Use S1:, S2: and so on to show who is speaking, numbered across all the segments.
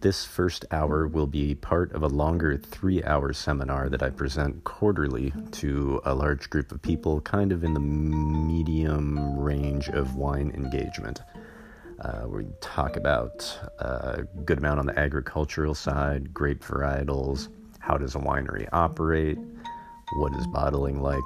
S1: This first hour will be part of a longer three hour seminar that I present quarterly to a large group of people, kind of in the medium range of wine engagement. Uh, we talk about a good amount on the agricultural side, grape varietals, how does a winery operate, what is bottling like,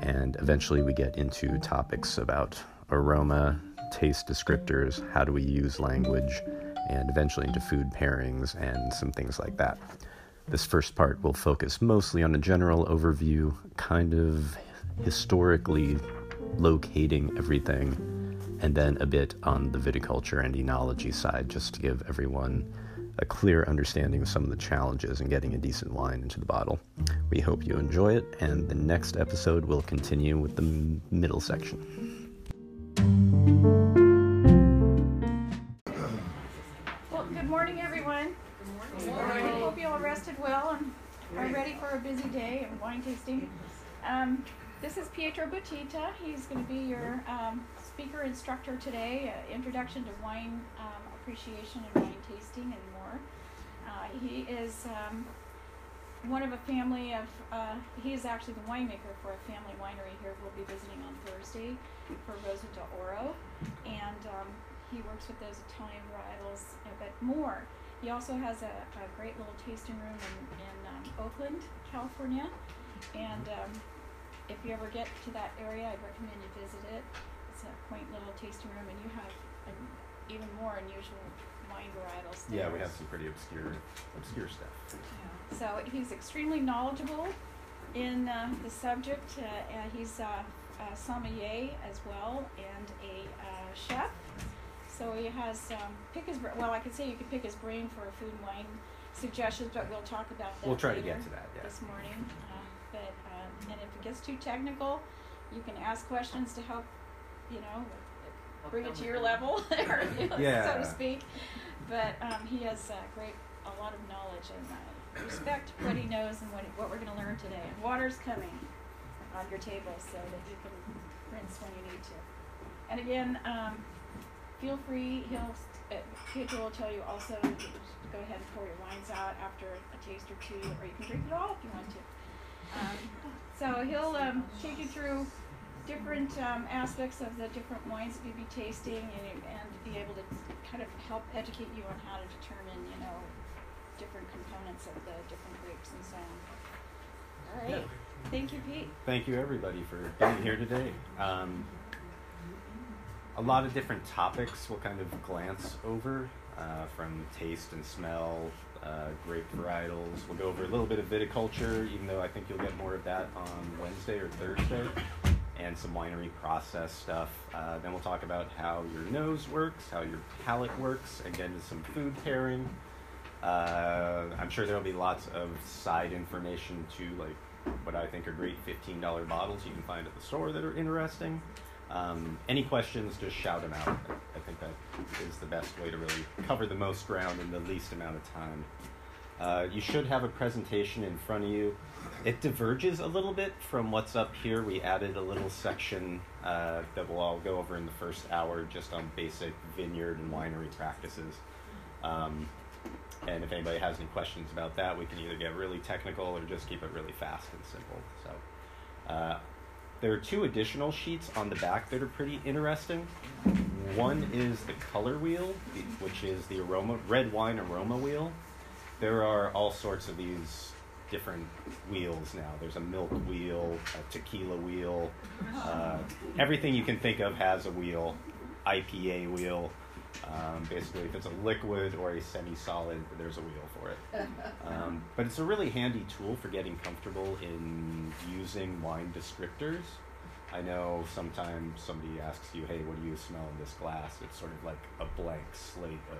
S1: and eventually we get into topics about aroma, taste descriptors, how do we use language, and eventually into food pairings and some things like that. This first part will focus mostly on a general overview, kind of historically locating everything, and then a bit on the viticulture and enology side, just to give everyone a clear understanding of some of the challenges in getting a decent wine into the bottle. We hope you enjoy it, and the next episode will continue with the middle section.
S2: Pietro Buttitta. He's going to be your um, speaker instructor today. Uh, introduction to wine um, appreciation and wine tasting and more. Uh, he is um, one of a family of. Uh, he is actually the winemaker for a family winery here. We'll be visiting on Thursday for Rosa de Oro, and um, he works with those Italian varietals, but more. He also has a, a great little tasting room in, in um, Oakland, California, and um, if you ever get to that area, I'd recommend you visit it. It's a quaint little tasting room, and you have an even more unusual wine varietals there.
S3: Yeah, we have some pretty obscure, obscure stuff.
S2: Yeah. So he's extremely knowledgeable in uh, the subject. Uh, and he's uh, a sommelier as well and a uh, chef. So he has um, pick his well. I could say you could pick his brain for food and wine suggestions, but we'll talk about that.
S3: We'll try to get to that, yeah.
S2: This morning, um, but um, and if it gets too technical, you can ask questions to help. You know, bring it to your level, or, you know, so to speak. But um, he has uh, great a lot of knowledge and uh, respect what he knows and what, he, what we're going to learn today. And water's coming on your table so that you can rinse when you need to. And again, um, feel free. He'll uh, Pedro will tell you also to go ahead and pour your wines out after a taste or two, or you can drink it all if you want to. Um, so he'll um, take you through different um, aspects of the different wines that you'll be tasting and, and be able to kind of help educate you on how to determine, you know, different components of the different grapes and so on. All right. Yeah. Thank you, Pete.
S3: Thank you, everybody, for being here today. Um, a lot of different topics we'll kind of glance over, uh, from taste and smell, uh, grape varietals. We'll go over a little bit of viticulture, even though I think you'll get more of that on Wednesday or Thursday, and some winery process stuff. Uh, then we'll talk about how your nose works, how your palate works, again, to some food pairing. Uh, I'm sure there'll be lots of side information to like what I think are great $15 bottles you can find at the store that are interesting. Um, any questions, just shout them out. I, think that is the best way to really cover the most ground in the least amount of time. Uh, you should have a presentation in front of you. It diverges a little bit from what's up here. We added a little section uh, that we'll all go over in the first hour just on basic vineyard and winery practices. Um, and if anybody has any questions about that, we can either get really technical or just keep it really fast and simple. So, uh, there are two additional sheets on the back that are pretty interesting. One is the color wheel, which is the aroma red wine aroma wheel. There are all sorts of these different wheels now. There's a milk wheel, a tequila wheel, uh, everything you can think of has a wheel. IPA wheel. Um, basically, if it's a liquid or a semi-solid, there's a wheel for it. Um, but it's a really handy tool for getting comfortable in using wine descriptors. I know sometimes somebody asks you, "Hey, what do you smell in this glass?" It's sort of like a blank slate of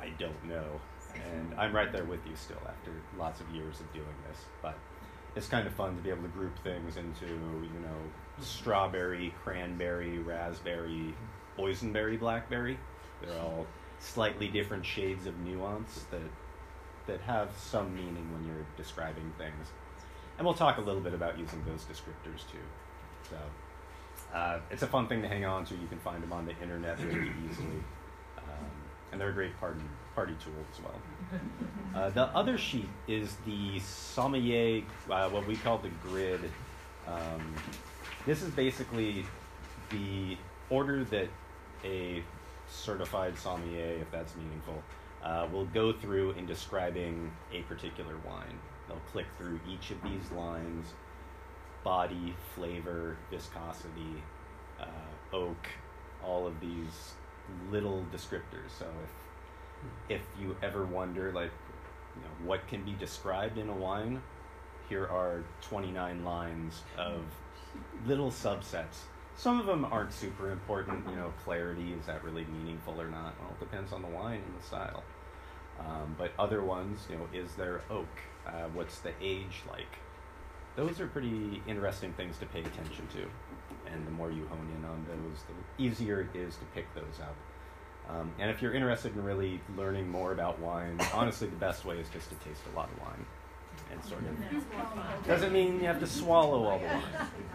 S3: I don't know, and I'm right there with you still after lots of years of doing this. But it's kind of fun to be able to group things into, you know, strawberry, cranberry, raspberry, boysenberry, blackberry. They're all slightly different shades of nuance that that have some meaning when you're describing things. And we'll talk a little bit about using those descriptors too. So uh, it's a fun thing to hang on to. You can find them on the internet really easily. Um, and they're a great party party tool as well. Uh, the other sheet is the sommelier, uh, what we call the grid. Um, this is basically the order that a certified sommelier, if that's meaningful, uh, will go through in describing a particular wine. They'll click through each of these lines body, flavor, viscosity, uh, oak, all of these little descriptors. So if if you ever wonder like you know what can be described in a wine, here are 29 lines of little subsets. Some of them aren't super important, you know, clarity, is that really meaningful or not? Well, it depends on the wine and the style. Um, but other ones, you know, is there oak? Uh, what's the age like? Those are pretty interesting things to pay attention to. And the more you hone in on those, the easier it is to pick those up. Um, and if you're interested in really learning more about wine, honestly, the best way is just to taste a lot of wine. And sort of doesn't mean you have to swallow all the wine,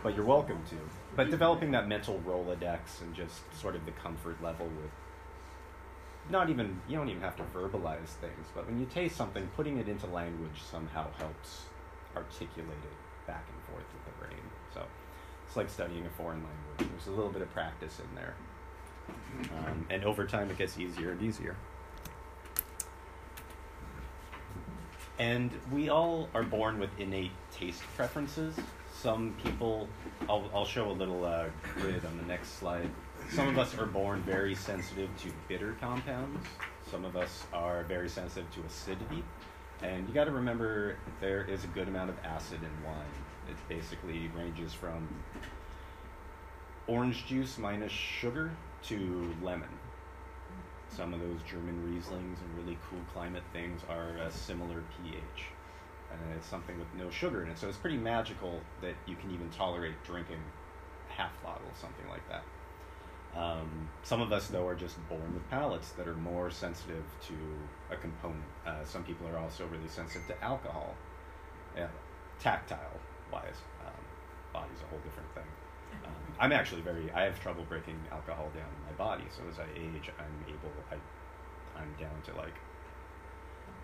S3: but you're welcome to. But developing that mental Rolodex and just sort of the comfort level with not even you don't even have to verbalize things, but when you taste something, putting it into language somehow helps articulate it back and forth with the brain. So it's like studying a foreign language. There's a little bit of practice in there. Um, and over time, it gets easier and easier. And we all are born with innate taste preferences. Some people, I'll, I'll show a little uh, grid on the next slide. Some of us are born very sensitive to bitter compounds. Some of us are very sensitive to acidity. And you got to remember there is a good amount of acid in wine. It basically ranges from orange juice minus sugar to lemon. Some of those German Rieslings and really cool climate things are a similar pH. And it's something with no sugar in it. So it's pretty magical that you can even tolerate drinking half bottle, something like that. Um, some of us, though, are just born with palates that are more sensitive to a component. Uh, some people are also really sensitive to alcohol, yeah, tactile wise. Um, body's a whole different thing. Um, I'm actually very. I have trouble breaking alcohol down in my body. So as I age, I'm able. I, I'm down to like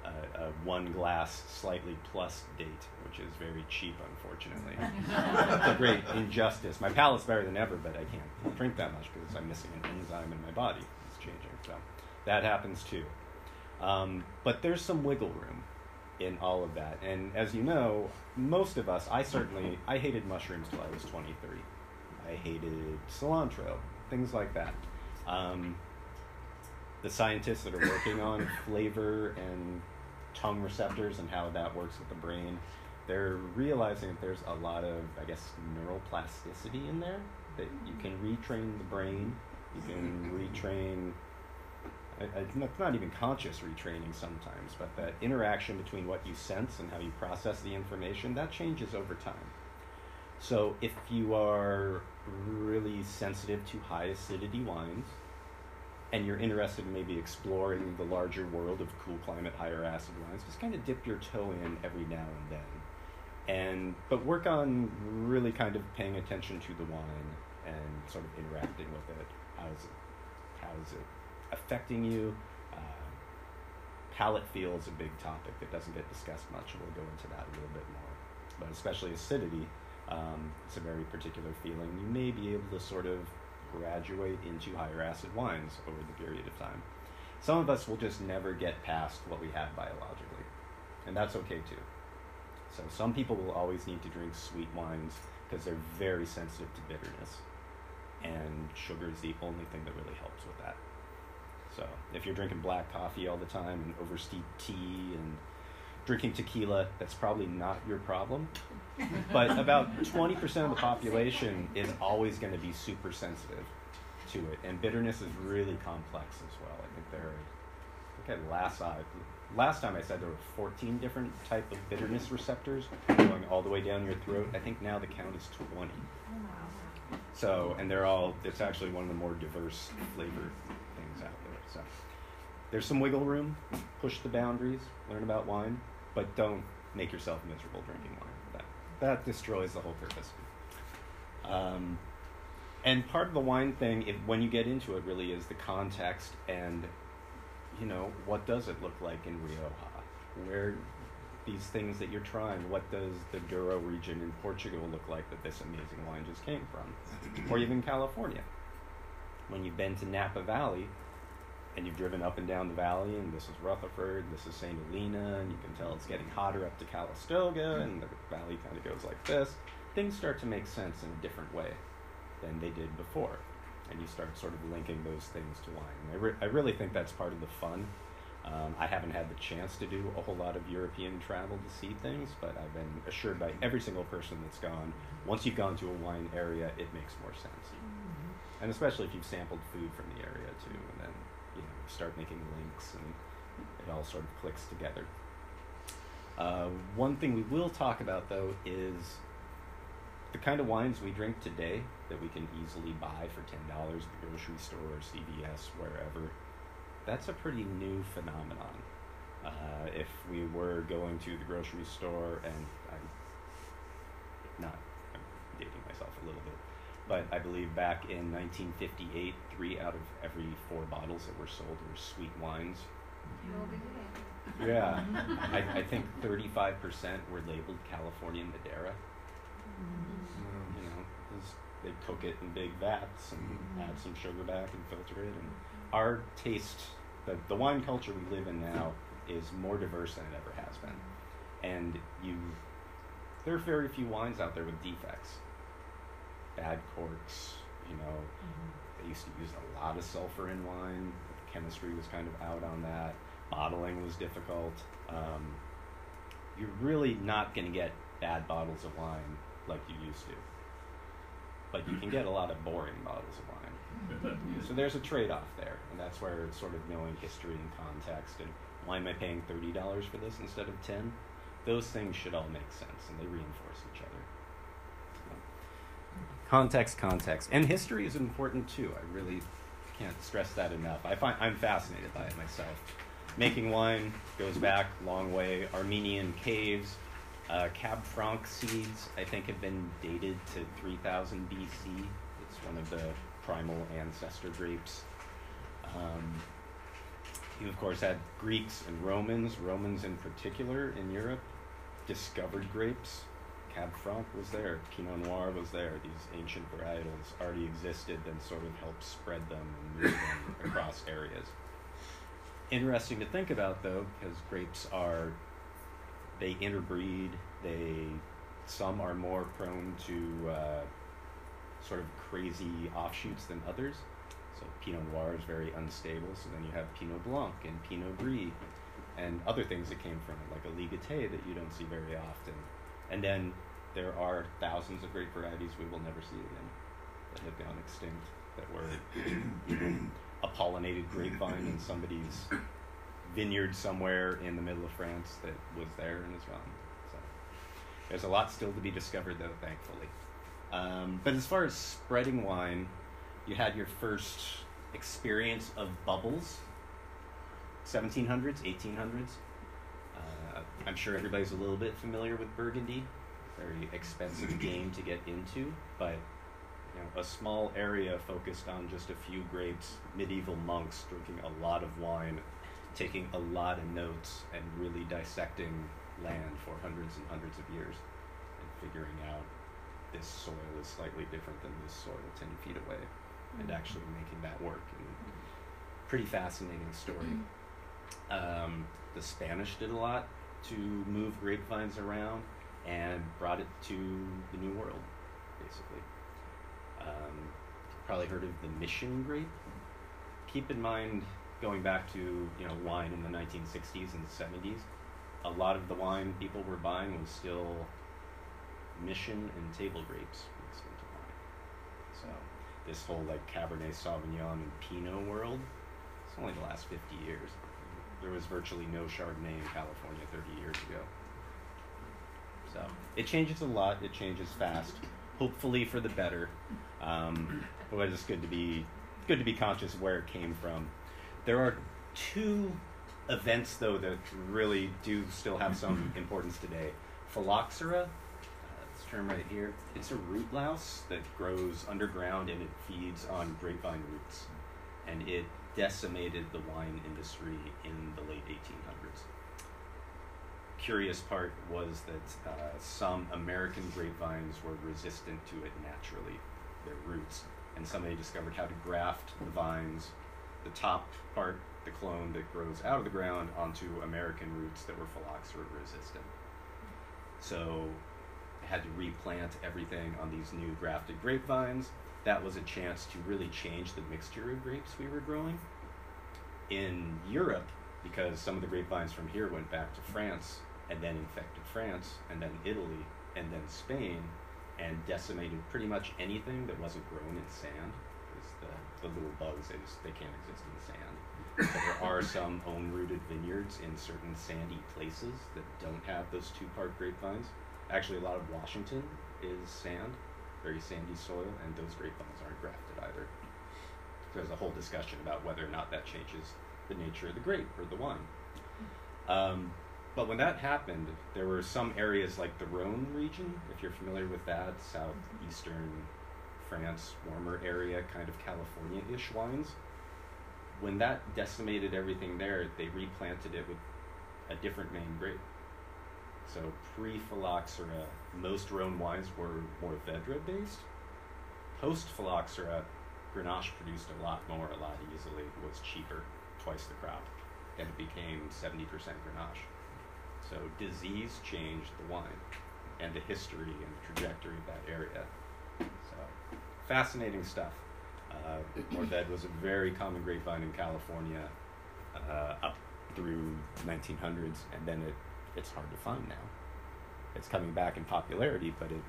S3: a, a one glass slightly plus date, which is very cheap, unfortunately. it's a great injustice. My palate's better than ever, but I can't drink that much because I'm missing an enzyme in my body. It's changing, so that happens too. Um, but there's some wiggle room in all of that, and as you know, most of us, I certainly, I hated mushrooms till I was 23. I hated cilantro, things like that. Um, the scientists that are working on flavor and tongue receptors and how that works with the brain, they're realizing that there's a lot of, I guess, neuroplasticity in there that you can retrain the brain, you can retrain. It's not even conscious retraining sometimes, but that interaction between what you sense and how you process the information that changes over time. So if you are really sensitive to high acidity wines, and you're interested in maybe exploring the larger world of cool climate, higher acid wines, just kind of dip your toe in every now and then. And but work on really kind of paying attention to the wine and sort of interacting with it. How's it how's it affecting you? Uh, palate feel is a big topic that doesn't get discussed much, we'll go into that a little bit more. But especially acidity, um, it's a very particular feeling. You may be able to sort of graduate into higher acid wines over the period of time. Some of us will just never get past what we have biologically, and that's okay too. So some people will always need to drink sweet wines because they're very sensitive to bitterness, and sugar is the only thing that really helps with that. So if you're drinking black coffee all the time and oversteeped tea and drinking tequila, that's probably not your problem. But about 20% of the population is always going to be super sensitive to it. And bitterness is really complex as well. I think there are, I last, uh, last time I said there were 14 different type of bitterness receptors going all the way down your throat. I think now the count is 20. So, and they're all, it's actually one of the more diverse flavor things out there. So there's some wiggle room, push the boundaries, learn about wine but don't make yourself miserable drinking wine. That destroys the whole purpose. Um, and part of the wine thing, if, when you get into it, really is the context and you know, what does it look like in Rioja? Where these things that you're trying, what does the Douro region in Portugal look like that this amazing wine just came from? or even California. When you've been to Napa Valley and you've driven up and down the valley, and this is Rutherford, this is St. Helena, and you can tell it's getting hotter up to Calistoga, and the valley kind of goes like this, things start to make sense in a different way than they did before. And you start sort of linking those things to wine. And I, re- I really think that's part of the fun um, I haven't had the chance to do a whole lot of European travel to see things, but I've been assured by every single person that's gone, once you've gone to a wine area, it makes more sense. Mm-hmm. And especially if you've sampled food from the area too, and then start making links, and it all sort of clicks together. Uh, one thing we will talk about though is the kind of wines we drink today that we can easily buy for ten dollars at the grocery store, or CVS, wherever that's a pretty new phenomenon. Uh, if we were going to the grocery store, and I'm not I'm dating myself a little bit, but I believe back in 1958, three out of every four bottles that were sold were sweet wines. Yeah, I, I think 35% were labeled California Madeira. Mm-hmm. You know, they cook it in big vats and mm-hmm. add some sugar back and filter it, and our taste, the, the wine culture we live in now, is more diverse than it ever has been. And you, there are very few wines out there with defects. Bad corks, you know. Mm-hmm. They used to use a lot of sulfur in wine. The chemistry was kind of out on that. Bottling was difficult. Um, you're really not going to get bad bottles of wine like you used to. But you can get a lot of boring bottles of wine so there's a trade-off there, and that's where sort of knowing history and context and why am I paying thirty dollars for this instead of ten? Those things should all make sense, and they reinforce each other. Context, context, and history is important too. I really can't stress that enough. I find I'm fascinated by it myself. Making wine goes back a long way. Armenian caves, uh, Cab Franc seeds, I think, have been dated to 3000 BC. It's one of the primal ancestor grapes. Um, you, of course, had Greeks and Romans, Romans in particular in Europe, discovered grapes. Cab Franc was there, Pinot Noir was there. These ancient varietals already existed and sort of helped spread them and move them across areas. Interesting to think about, though, because grapes are, they interbreed, they, some are more prone to uh, sort of crazy offshoots than others. So Pinot Noir is very unstable. So then you have Pinot Blanc and Pinot Gris and other things that came from it, like Aligoté that you don't see very often. And then there are thousands of grape varieties we will never see again that have gone extinct, that were a pollinated grapevine in somebody's vineyard somewhere in the middle of France that was there and is gone. So there's a lot still to be discovered, though, thankfully. Um, but as far as spreading wine, you had your first experience of bubbles, 1700s, 1800s. Uh, I'm sure everybody's a little bit familiar with Burgundy. Very expensive game to get into, but you know, a small area focused on just a few grapes, medieval monks drinking a lot of wine, taking a lot of notes, and really dissecting land for hundreds and hundreds of years and figuring out this soil is slightly different than this soil 10 feet away mm-hmm. and actually making that work. And pretty fascinating story. Mm-hmm. Um, the Spanish did a lot to move grapevines around and brought it to the New World, basically. Um, probably heard of the mission grape. Keep in mind, going back to you know wine in the 1960s and 70s, a lot of the wine people were buying was still mission and table grapes. So this whole like Cabernet Sauvignon and Pinot world, it's only the last 50 years. There was virtually no Chardonnay in California 30 years ago. So it changes a lot. It changes fast. Hopefully for the better. Um, but it's good to be good to be conscious of where it came from. There are two events though that really do still have some importance today. Phylloxera this term right here. It's a root louse that grows underground and it feeds on grapevine roots. and it decimated the wine industry in the late 1800s. Curious part was that uh, some American grapevines were resistant to it naturally, their roots, and somebody discovered how to graft the vines, the top part, the clone that grows out of the ground, onto American roots that were phylloxera resistant. So, had to replant everything on these new grafted grapevines that was a chance to really change the mixture of grapes we were growing. In Europe, because some of the grapevines from here went back to France and then infected France and then Italy and then Spain and decimated pretty much anything that wasn't grown in sand. The, the little bugs, they, just, they can't exist in sand. But there are some own rooted vineyards in certain sandy places that don't have those two part grapevines. Actually, a lot of Washington is sand very sandy soil, and those grapevines aren't grafted either. There's a whole discussion about whether or not that changes the nature of the grape or the wine. Um, but when that happened, there were some areas like the Rhone region, if you're familiar with that, southeastern France, warmer area, kind of California ish wines. When that decimated everything there, they replanted it with a different main grape. So pre-phylloxera, most Rhone wines were Mourvedre based. Post-phylloxera, Grenache produced a lot more, a lot easily, was cheaper, twice the crop, and it became 70% Grenache. So disease changed the wine and the history and the trajectory of that area. So fascinating stuff. Uh, Mourvedre was a very common grapevine in California uh, up through 1900s, and then it it's hard to find now. It's coming back in popularity, but it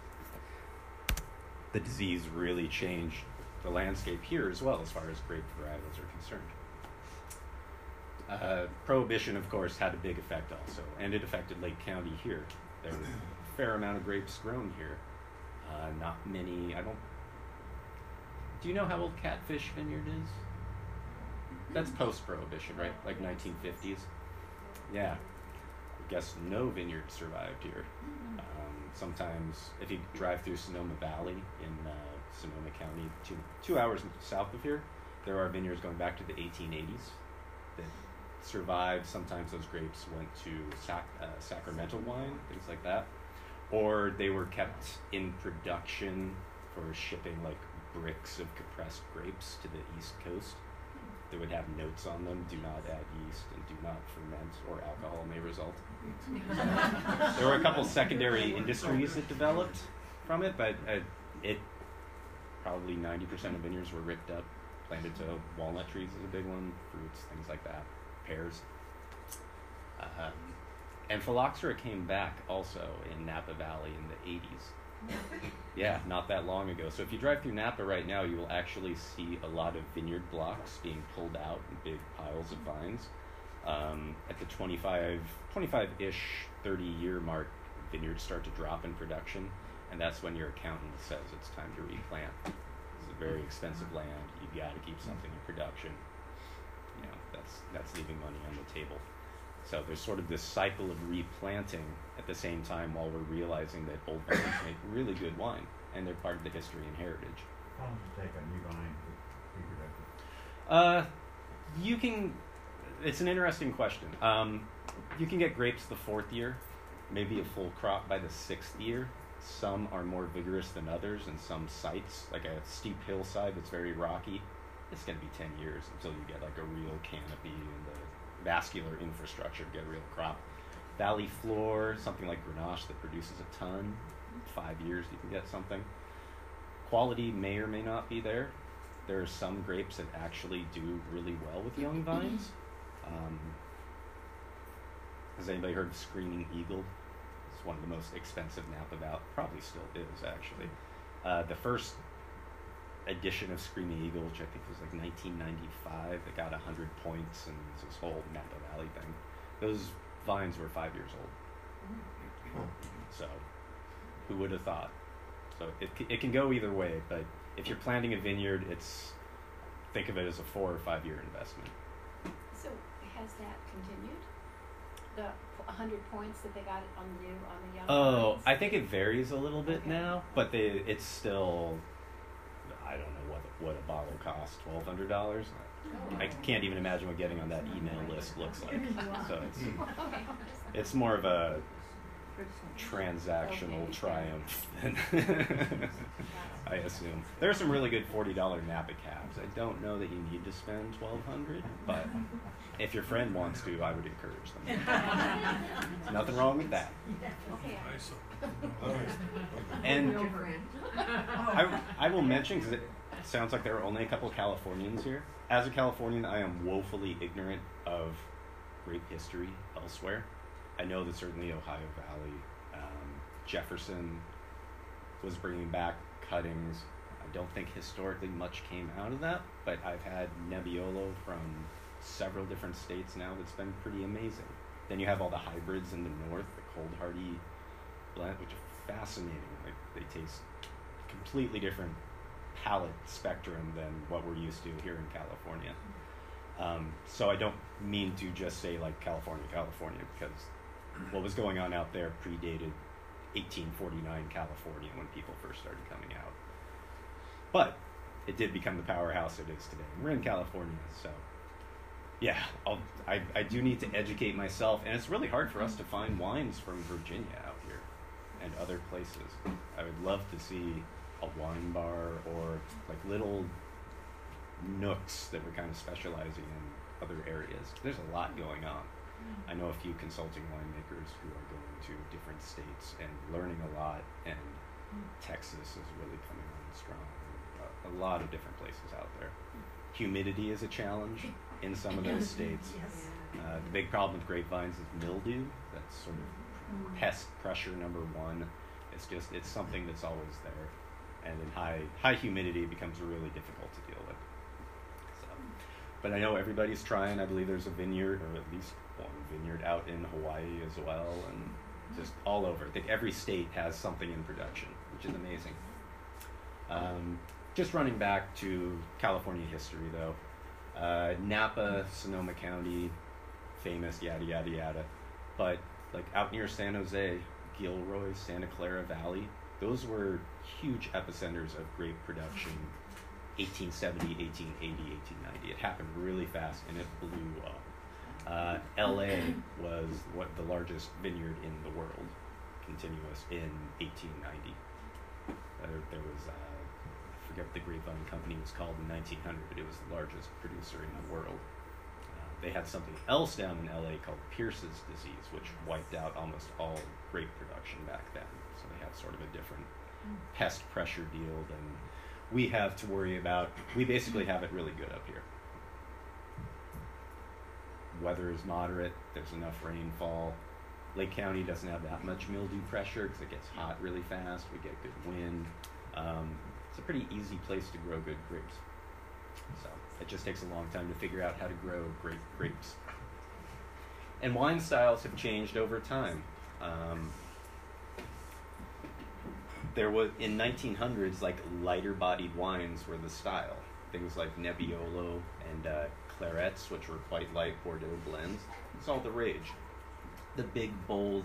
S3: the disease really changed the landscape here as well as far as grape varietals are concerned. Uh, prohibition, of course, had a big effect also, and it affected Lake County here. There was a fair amount of grapes grown here. Uh, not many. I don't. Do you know how old Catfish Vineyard is? That's post-prohibition, right? Like 1950s. Yeah, guess no vineyard survived here. Mm-hmm. Um, sometimes, if you drive through Sonoma Valley in uh, Sonoma County, two, two hours south of here, there are vineyards going back to the 1880s that survived. Sometimes those grapes went to sac- uh, sacramental wine, things like that. Or they were kept in production for shipping like bricks of compressed grapes to the East Coast that would have notes on them do not add yeast and do not ferment or alcohol may result. there were a couple secondary industries that developed from it, but uh, it probably 90% of vineyards were ripped up, planted to walnut trees is a big one, fruits, things like that, pears. Um, and phylloxera came back also in Napa Valley in the 80s yeah, not that long ago. So if you drive through Napa right now, you will actually see a lot of vineyard blocks being pulled out in big piles of vines. Um, at the 25, 25-ish, 30-year mark, vineyards start to drop in production, and that's when your accountant says it's time to replant. It's a very expensive land. You've got to keep something in production. You know, that's that's leaving money on the table. So there's sort of this cycle of replanting at the same time while we're realizing that old vines make really good wine and they're part of the history and heritage.
S4: How long does it take a new vine to be productive?
S3: Uh, you can. It's an interesting question. Um, you can get grapes the fourth year, maybe a full crop by the sixth year. Some are more vigorous than others, and some sites, like a steep hillside that's very rocky, it's going to be 10 years until you get like a real canopy and the vascular infrastructure to get a real crop. Valley floor, something like Grenache that produces a ton, five years you can get something. Quality may or may not be there. There are some grapes that actually do really well with young vines. Um, has anybody heard of Screaming Eagle? It's one of the most expensive Napa Valley, probably still is actually. Uh, the first edition of Screaming Eagle, which I think was like 1995, that got 100 points and this whole Napa Valley thing. Those vines were five years old. So, who would have thought? So it, it can go either way, but if you're planting a vineyard, it's think of it as a four or five year investment.
S5: So has that continued? The 100 points that they got on the new on the young.
S3: Oh,
S5: vines?
S3: I think it varies a little bit
S5: Okay.
S3: now, but they, it's still I don't know what what a bottle costs twelve hundred dollars. I can't even imagine what getting on that email list looks like. So it's
S5: hmm.
S3: it's more of a transactional triumph than I assume. There are some really good forty dollar Napa cabs. I don't know that you need to spend twelve hundred, but if your friend wants to, I would encourage them. There's nothing wrong with that.
S5: Okay.
S3: And I, I will mention because it sounds like there are only a couple Californians here. As a Californian, I am woefully ignorant of grape history elsewhere. I know that certainly Ohio Valley, um, Jefferson was bringing back cuttings. I don't think historically much came out of that, but I've had Nebbiolo from several different states now that's been pretty amazing. Then you have all the hybrids in the north, the cold hardy blend, which are fascinating. Like they taste completely different palette spectrum than what we're used to here in California. Um, so I don't mean to just say like California, California, because what was going on out there predated 1849 California when people first started coming out. But it did become the powerhouse it is today. We're in California, so yeah, I'll, I, I do need to educate myself, and it's really hard for us to find wines from Virginia out here and other places. I would love to see a wine bar or like little nooks that were kind of specializing in other areas. There's a lot going on. Mm-hmm. I know a few consulting winemakers who are going to different states and learning a lot, and mm. Texas is really coming on strong. A, a lot of different places out there. Mm. Humidity is a challenge in some of those states. Uh, the big problem with grapevines is mildew. That's sort of mm-hmm. pest pressure number one. It's just it's something that's always there, and in high high humidity it becomes really difficult to deal with. So, but I know everybody's trying. I believe there's a vineyard, or at least one vineyard out in Hawaii as well, and just all over. I think every state has something in production, which is amazing. Um, just running back to California history, though. Uh, Napa, Sonoma County, famous, yada yada yada. But like out near San Jose, Gilroy, Santa Clara Valley, those were huge epicenters of grape production. 1870, 1880, 1890. It happened really fast and it blew up. Uh, LA was what the largest vineyard in the world, continuous in 1890. Uh, there was, uh, I forget what the grapevine company was called in 1900, but it was the largest producer in the world. Uh, they had something else down in LA called Pierce's disease, which wiped out almost all grape production back then. So they had sort of a different pest pressure deal than we have to worry about. We basically have it really good up here. Weather is moderate, there's enough rainfall. Lake County doesn't have that much mildew pressure because it gets hot really fast. We get good wind. Um, it's a pretty easy place to grow good grapes. So it just takes a long time to figure out how to grow great grapes. And wine styles have changed over time. Um, there was in 1900s like lighter bodied wines were the style. Things like Nebbiolo and uh, clarets, which were quite light Bordeaux blends. It's all the rage. The big, bold,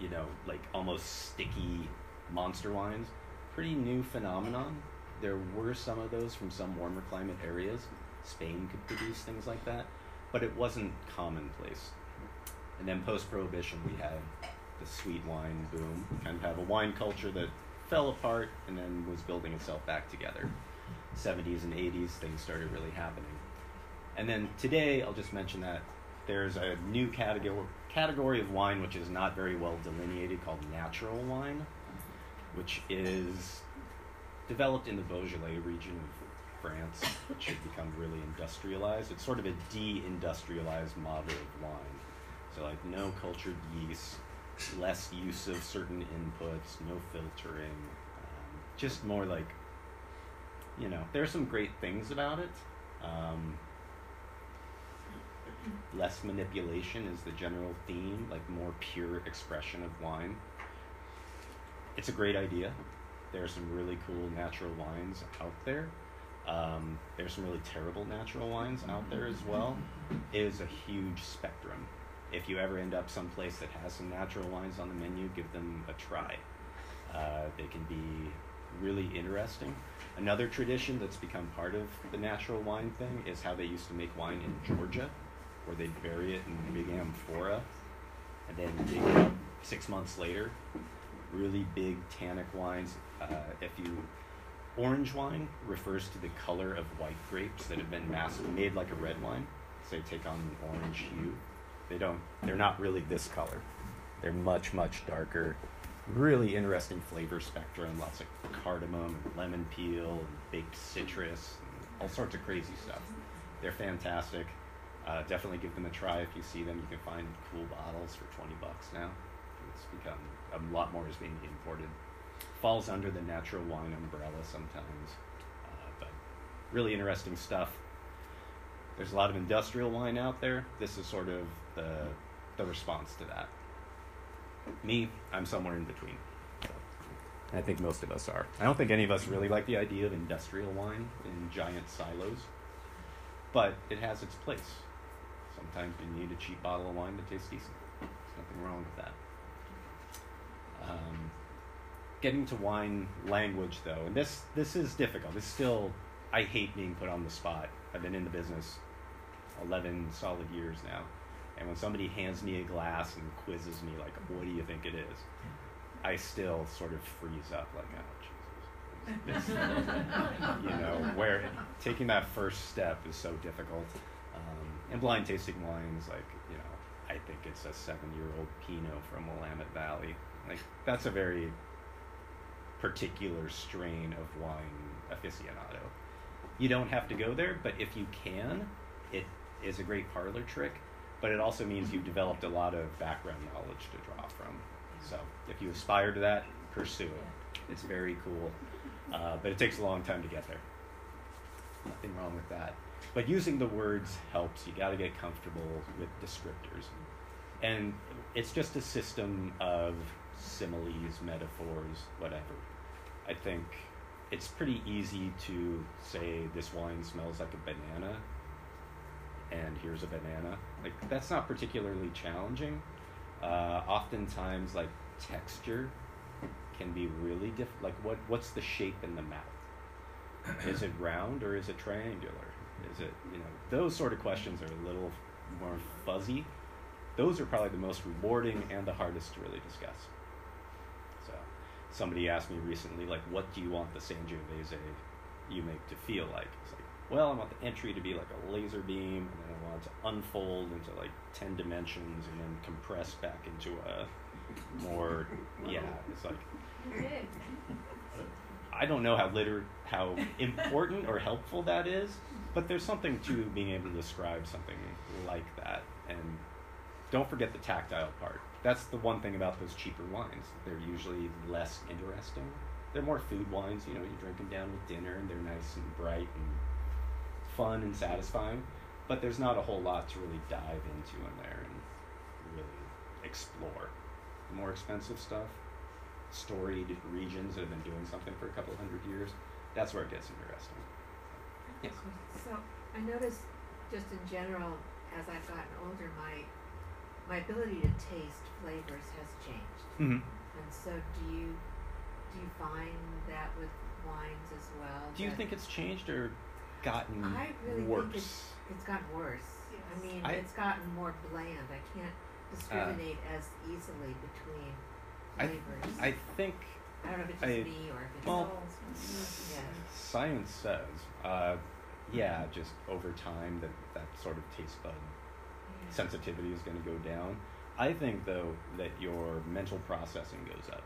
S3: you know, like almost sticky monster wines, pretty new phenomenon. There were some of those from some warmer climate areas. Spain could produce things like that, but it wasn't commonplace. And then post prohibition, we had the sweet wine boom. Of have a wine culture that fell apart and then was building itself back together. 70s and 80s, things started really happening. And then today, I'll just mention that there's a new category category of wine which is not very well delineated called natural wine, which is developed in the Beaujolais region of France, which had become really industrialized. It's sort of a de-industrialized model of wine. So like no cultured yeast, less use of certain inputs, no filtering, um, just more like, you know, there's some great things about it. Um, less manipulation is the general theme, like more pure expression of wine. It's a great idea. There are some really cool natural wines out there. Um, there's some really terrible natural wines out there as well. It is a huge spectrum. If you ever end up someplace that has some natural wines on the menu, give them a try. Uh, they can be really interesting. Another tradition that's become part of the natural wine thing is how they used to make wine in Georgia, where they'd bury it in big amphora and then dig it up six months later. Really big tannic wines. Uh, if you orange wine refers to the color of white grapes that have been massively made like a red wine, so they take on an orange hue. They don't. They're not really this color. They're much much darker. Really interesting flavor spectrum. Lots of cardamom, and lemon peel, and baked citrus, and all sorts of crazy stuff. They're fantastic. Uh, definitely give them a try if you see them. You can find cool bottles for 20 bucks now. It's become a lot more is being imported. Falls under the natural wine umbrella sometimes, uh, but really interesting stuff. There's a lot of industrial wine out there. This is sort of the the response to that. Me, I'm somewhere in between. I think most of us are. I don't think any of us really like the idea of industrial wine in giant silos, but it has its place. Sometimes you need a cheap bottle of wine to taste decent. There's nothing wrong with that. Um, getting to wine language, though, and this this is difficult. It's still I hate being put on the spot. I've been in the business eleven solid years now, and when somebody hands me a glass and quizzes me like, "What do you think it is?" I still sort of freeze up, like, "Oh Jesus." This, you know, where taking that first step is so difficult. Um, and blind tasting wines, like, you know, I think it's a seven year old Pinot from Willamette Valley. Like, that's a very particular strain of wine aficionado. You don't have to go there, but if you can, it is a great parlor trick. But it also means you've developed a lot of background knowledge to draw from. So if you aspire to that, pursue it. It's very cool, uh, but it takes a long time to get there. Nothing wrong with that. But using the words helps. You got to get comfortable with descriptors. And it's just a system of similes, metaphors, whatever. I think it's pretty easy to say this wine smells like a banana and here's a banana. Like that's not particularly challenging. Uh, oftentimes, like texture can be really different. Like what what's the shape in the mouth? Is it round or is it triangular? Is it you know those sort of questions are a little more fuzzy. Those are probably the most rewarding and the hardest to really discuss. So, somebody asked me recently, like, what do you want the Sangiovese you make to feel like? It's like, well, I want the entry to be like a laser beam, and then I want it to unfold into like 10 dimensions and then compress back into a more, yeah, it's like, I don't know how liter- how important or helpful that is, but there's something to being able to describe something like that. And don't forget the tactile part. That's the one thing about those cheaper wines. They're usually less interesting. They're more food wines, you know, you drink them down with dinner and they're nice and bright and fun and satisfying. But there's not a whole lot to really dive into in there and really explore. The more expensive stuff, storied regions that have been doing something for a couple hundred years, that's where it gets interesting. Yes.
S6: So I notice just in general, as I've gotten older, my my ability to taste flavors has changed.
S3: Mm-hmm.
S6: And so do you do you find that with wines as well?
S3: Do you think it's changed or gotten
S6: I really
S3: worse?
S6: think it's it's gotten worse. I mean,
S3: I-
S6: it's gotten more bland. I can't discriminate as easily between
S3: I-
S6: flavors.
S3: I think
S6: I don't know if it's just
S3: I-
S6: me or if it's
S3: well,
S6: yeah.
S3: science says, uh, yeah, just over time that that sort of taste bud
S6: yeah.
S3: sensitivity is going to go down. I think though that your mental processing goes up.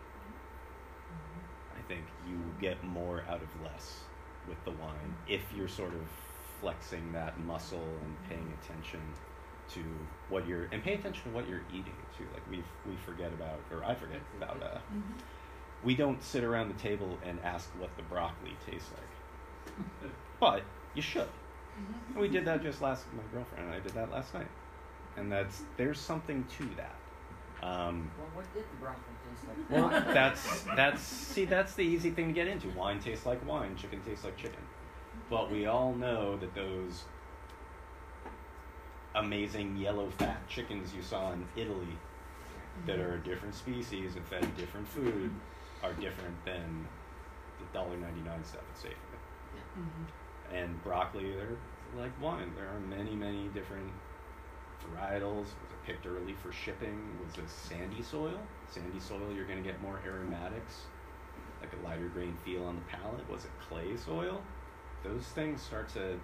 S6: Mhm.
S3: I think you get more out of less with the wine if you're sort of flexing that muscle and paying attention to what you're and pay attention to what you're eating too. Like we we forget about or I forget about uh, we don't sit around the table and ask what the broccoli tastes like, but you should. And we did that just last. My girlfriend and I did that last night, and that's there's something to that. Um,
S7: Well, what did the broccoli taste like?
S3: well, that's that's see that's the easy thing to get into. Wine tastes like wine. Chicken tastes like chicken. But we all know that those amazing yellow fat chickens you saw in Italy that are a different species and fed different food are different than the dollar ninety nine stuff at Safeway.
S7: Mm-hmm.
S3: And broccoli, they're like wine. There are many, many different varietals. Was it picked early for shipping? Was it sandy soil? Sandy soil, you're going to get more aromatics, like a lighter grain feel on the palate. Was it clay soil? Those things start to.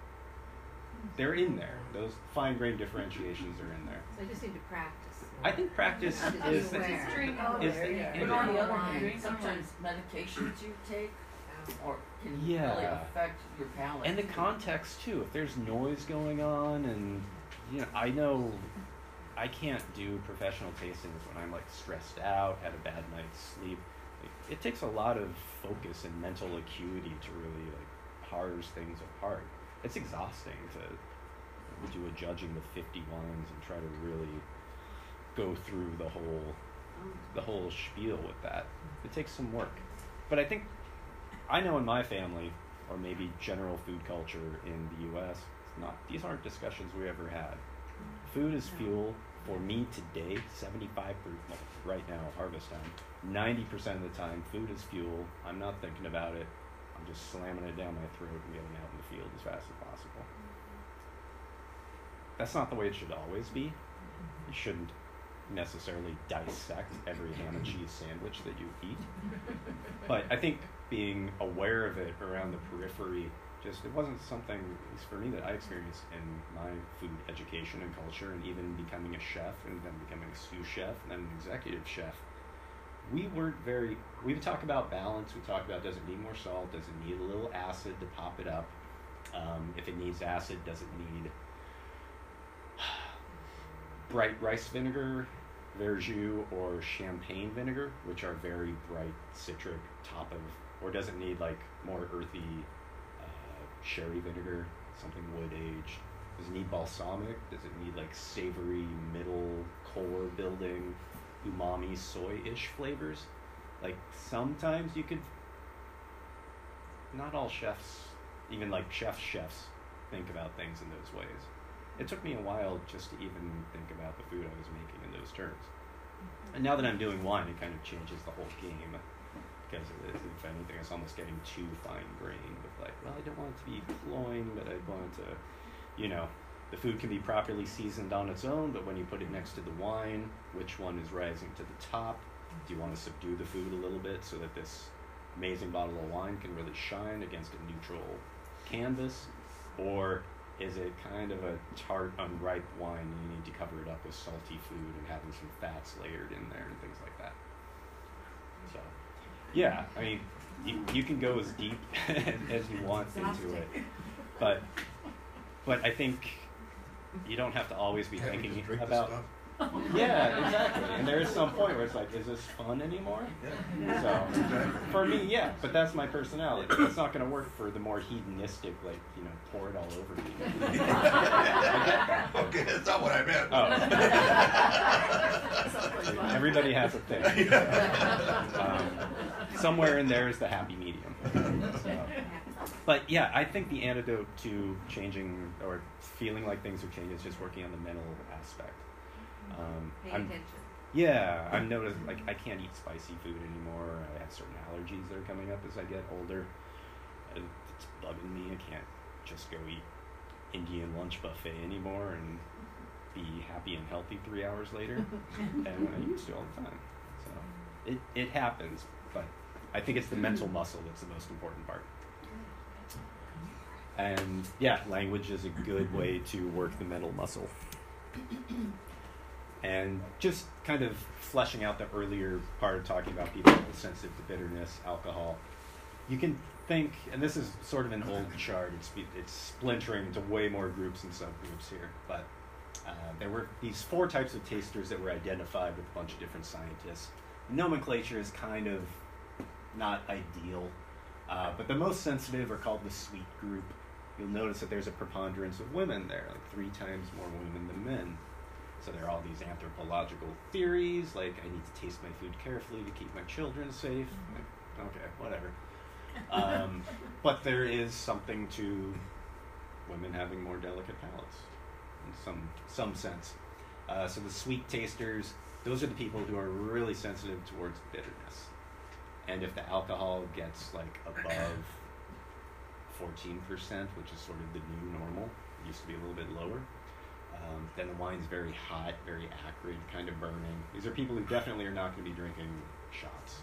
S3: They're in there. Those fine grain differentiations are in there.
S6: So I just need to practice.
S3: I think practice
S6: Just
S3: is the,
S6: aware.
S2: Just drink
S3: is the
S7: you go.
S3: answer.
S7: But on the other hand,
S6: someone-
S7: sometimes medications you take
S6: Um,
S7: or can really
S3: Yeah.
S7: affect your palate.
S3: and the context too. If there's noise going on, and you know, I know I can't do professional tastings when I'm like stressed out, had a bad night's sleep. Like, it takes a lot of focus and mental acuity to really like parse things apart. It's exhausting to do a judging with 50 wines and try to really go through the whole the whole spiel with that. It takes some work. But I think I know in my family, or maybe general food culture in the U.S., it's not. These aren't discussions we ever had. Food is fuel for me today. Seventy-five per well, right now, harvest time. Ninety percent of the time, food is fuel. I'm not thinking about it. I'm just slamming it down my throat and getting out in the field as fast as possible. Mm-hmm. That's not the way it should always be. You shouldn't necessarily dissect every ham and cheese sandwich that you eat. But I think being aware of it around the periphery, just it wasn't something, for me, that I experienced in my food education and culture, and even becoming a chef, and then becoming a sous chef, and then an executive chef. We weren't very. We would talk about balance. We talk about does it need more salt? Does it need a little acid to pop it up? Um, if it needs acid, does it need bright rice vinegar, verjus, or champagne vinegar, which are very bright citric top of, or does it need like more earthy sherry vinegar, something wood aged? Does it need balsamic? Does it need like savory middle core building, umami soy ish flavors? Like sometimes you could. Not all chefs, even like chef chefs, think about things in those ways it took me a while just to even think about the food I was making in those terms. And now that I'm doing wine, it kind of changes the whole game because if anything, it's almost getting too fine grained with like, well, I don't want it to be cloying, but I want it to, you know, the food can be properly seasoned on its own, but when you put it next to the wine, which one is rising to the top? Do you want to subdue the food a little bit so that this amazing bottle of wine can really shine against a neutral canvas? Or is it kind of a tart, unripe wine and you need to cover it up with salty food and having some fats layered in there and things like that? So, yeah, I mean, you, you can go as deep as you want into it, but but I think you don't have to always be
S8: Can't
S3: thinking
S8: just drink this
S3: about.
S8: stuff?
S3: Yeah, exactly. And there is some point where it's like, is this fun anymore?
S8: Yeah.
S3: So,
S8: Exactly.
S3: for me, yeah, but that's my personality. It's not going to work for the more hedonistic, like, you know, pour it all over me.
S8: okay, that's not what I meant.
S3: Oh. Everybody has a thing. Um, somewhere in there is the happy medium. So. But yeah, I think the antidote to changing or feeling like things are changing is just working on the mental aspect. Um,
S6: Pay
S3: I'm-
S6: attention.
S3: Yeah, I've noticed like I can't eat spicy food anymore. I have certain allergies that are coming up as I get older. It's bugging me. I can't just go eat Indian lunch buffet anymore and be happy and healthy three hours later. and I used to all the time. So it it happens, I think it's the mental muscle that's the most important part. And yeah, language is a good way to work the mental muscle and just kind of fleshing out the earlier part of talking about people sensitive to bitterness, alcohol. You can think, and this is sort of an old chart. It's it's splintering into way more groups and subgroups here, but uh, there were these four types of tasters that were identified with a bunch of different scientists. Nomenclature is kind of not ideal, uh, but the most sensitive are called the sweet group. You'll notice that there's a preponderance of women there, like three times more women than men. So there are all these anthropological theories, like I need to taste my food carefully to keep my children safe. Like, okay, whatever. Um, but there is something to women having more delicate palates in some some sense. Uh, so the sweet tasters, those are the people who are really sensitive towards bitterness. And if the alcohol gets like above 14%, which is sort of the new normal, it used to be a little bit lower, um, then the wine's very hot, very acrid, kind of burning. These are people who definitely are not going to be drinking shots.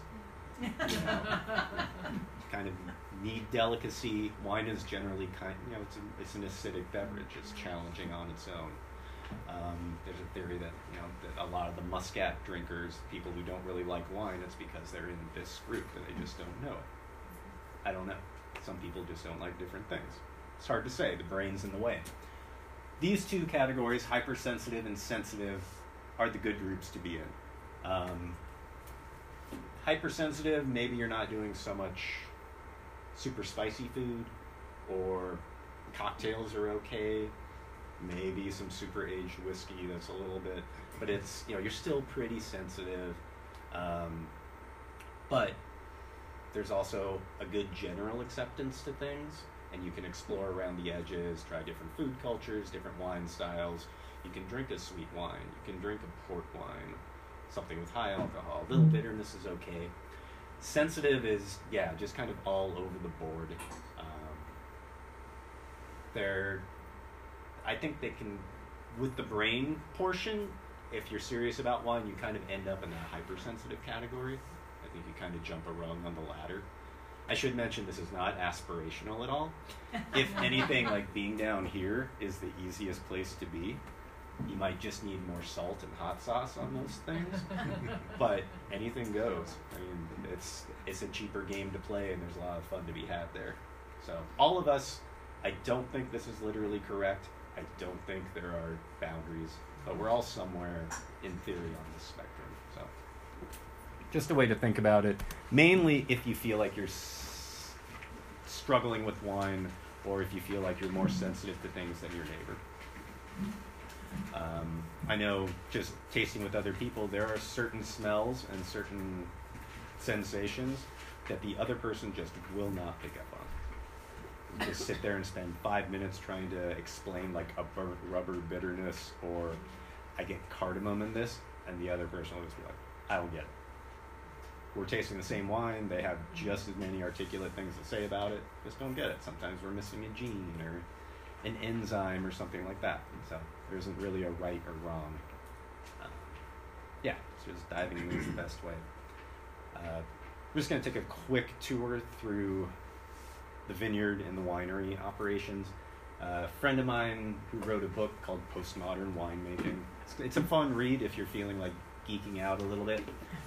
S3: You know, kind of need delicacy. Wine is generally kind, you know, it's, a, it's an acidic beverage. It's challenging on its own. Um, there's a theory that you know that a lot of the muscat drinkers, people who don't really like wine, it's because they're in this group and they just don't know it. I don't know. Some people just don't like different things. It's hard to say. The brain's in the way. These two categories, hypersensitive and sensitive, are the good groups to be in. Um, hypersensitive, maybe you're not doing so much super spicy food, or cocktails are okay. Maybe some super aged whiskey that's a little bit, but it's you know you're still pretty sensitive. Um, but there's also a good general acceptance to things, and you can explore around the edges, try different food cultures, different wine styles. You can drink a sweet wine, you can drink a port wine, something with high alcohol. A little bitterness is okay. Sensitive is, yeah, just kind of all over the board. Um, they're, I think they can, with the brain portion, if you're serious about wine, you kind of end up in that hypersensitive category. I think you kind of jump a rung on the ladder. I should mention this is not aspirational at all. If anything, like being down here is the easiest place to be. You might just need more salt and hot sauce on those things, but anything goes. I mean, it's it's a cheaper game to play, and there's a lot of fun to be had there. So all of us, I don't think this is literally correct. I don't think there are boundaries, but we're all somewhere in theory on this spectrum. So just a way to think about it. Mainly if you feel like you're s- struggling with wine, or if you feel like you're more sensitive to things than your neighbor. Um, I know just tasting with other people, there are certain smells and certain sensations that the other person just will not pick up on. Just sit there and spend five minutes trying to explain like a burnt rubber bitterness or I get cardamom in this, and the other person will just be like, I don't get it. We're tasting the same wine, they have just as many articulate things to say about it, just don't get it. Sometimes we're missing a gene or an enzyme or something like that. So there isn't really a right or wrong. Um, yeah, so just diving in is the best way. Uh, we're just going to take a quick tour through the vineyard and the winery operations. Uh, a friend of mine who wrote a book called Postmodern Winemaking. It's, it's a fun read if you're feeling like geeking out a little bit.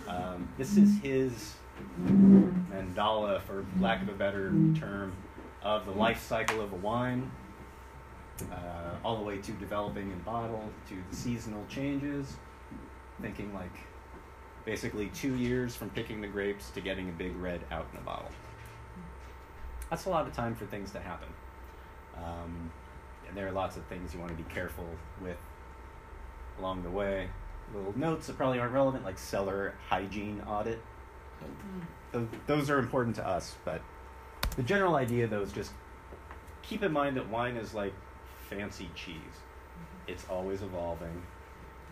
S3: Um, this is his mandala, for lack of a better term, of the life cycle of a wine uh, all the way to developing in bottle to the seasonal changes. Thinking like basically two years from picking the grapes to getting a big red out in a bottle. That's a lot of time for things to happen. Um, and there are lots of things you want to be careful with along the way. Little notes that probably aren't relevant, like cellar hygiene audit. Th- Those are important to us, but the general idea, though, is just keep in mind that wine is like fancy cheese. It's always evolving.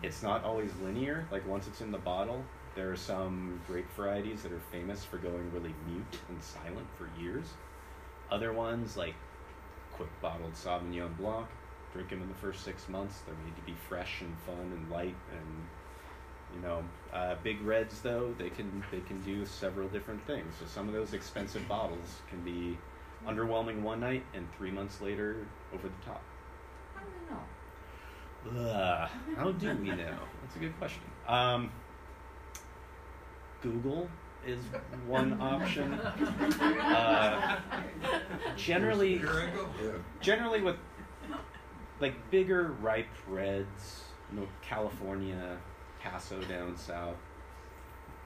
S3: It's not always linear. Like once it's in the bottle, there are some grape varieties that are famous for going really mute and silent for years. Other ones, like quick bottled Sauvignon Blanc, drink them in the first six months. They're made to be fresh and fun and light and you know, uh, big reds though they can they can do several different things. So some of those expensive bottles can be underwhelming one night and three months later over the top.
S7: How do we know?
S3: Ugh, how do we know? That's a good question. Um, Google is one option. Uh, generally, generally with like bigger ripe reds, you know, California, Paso down south,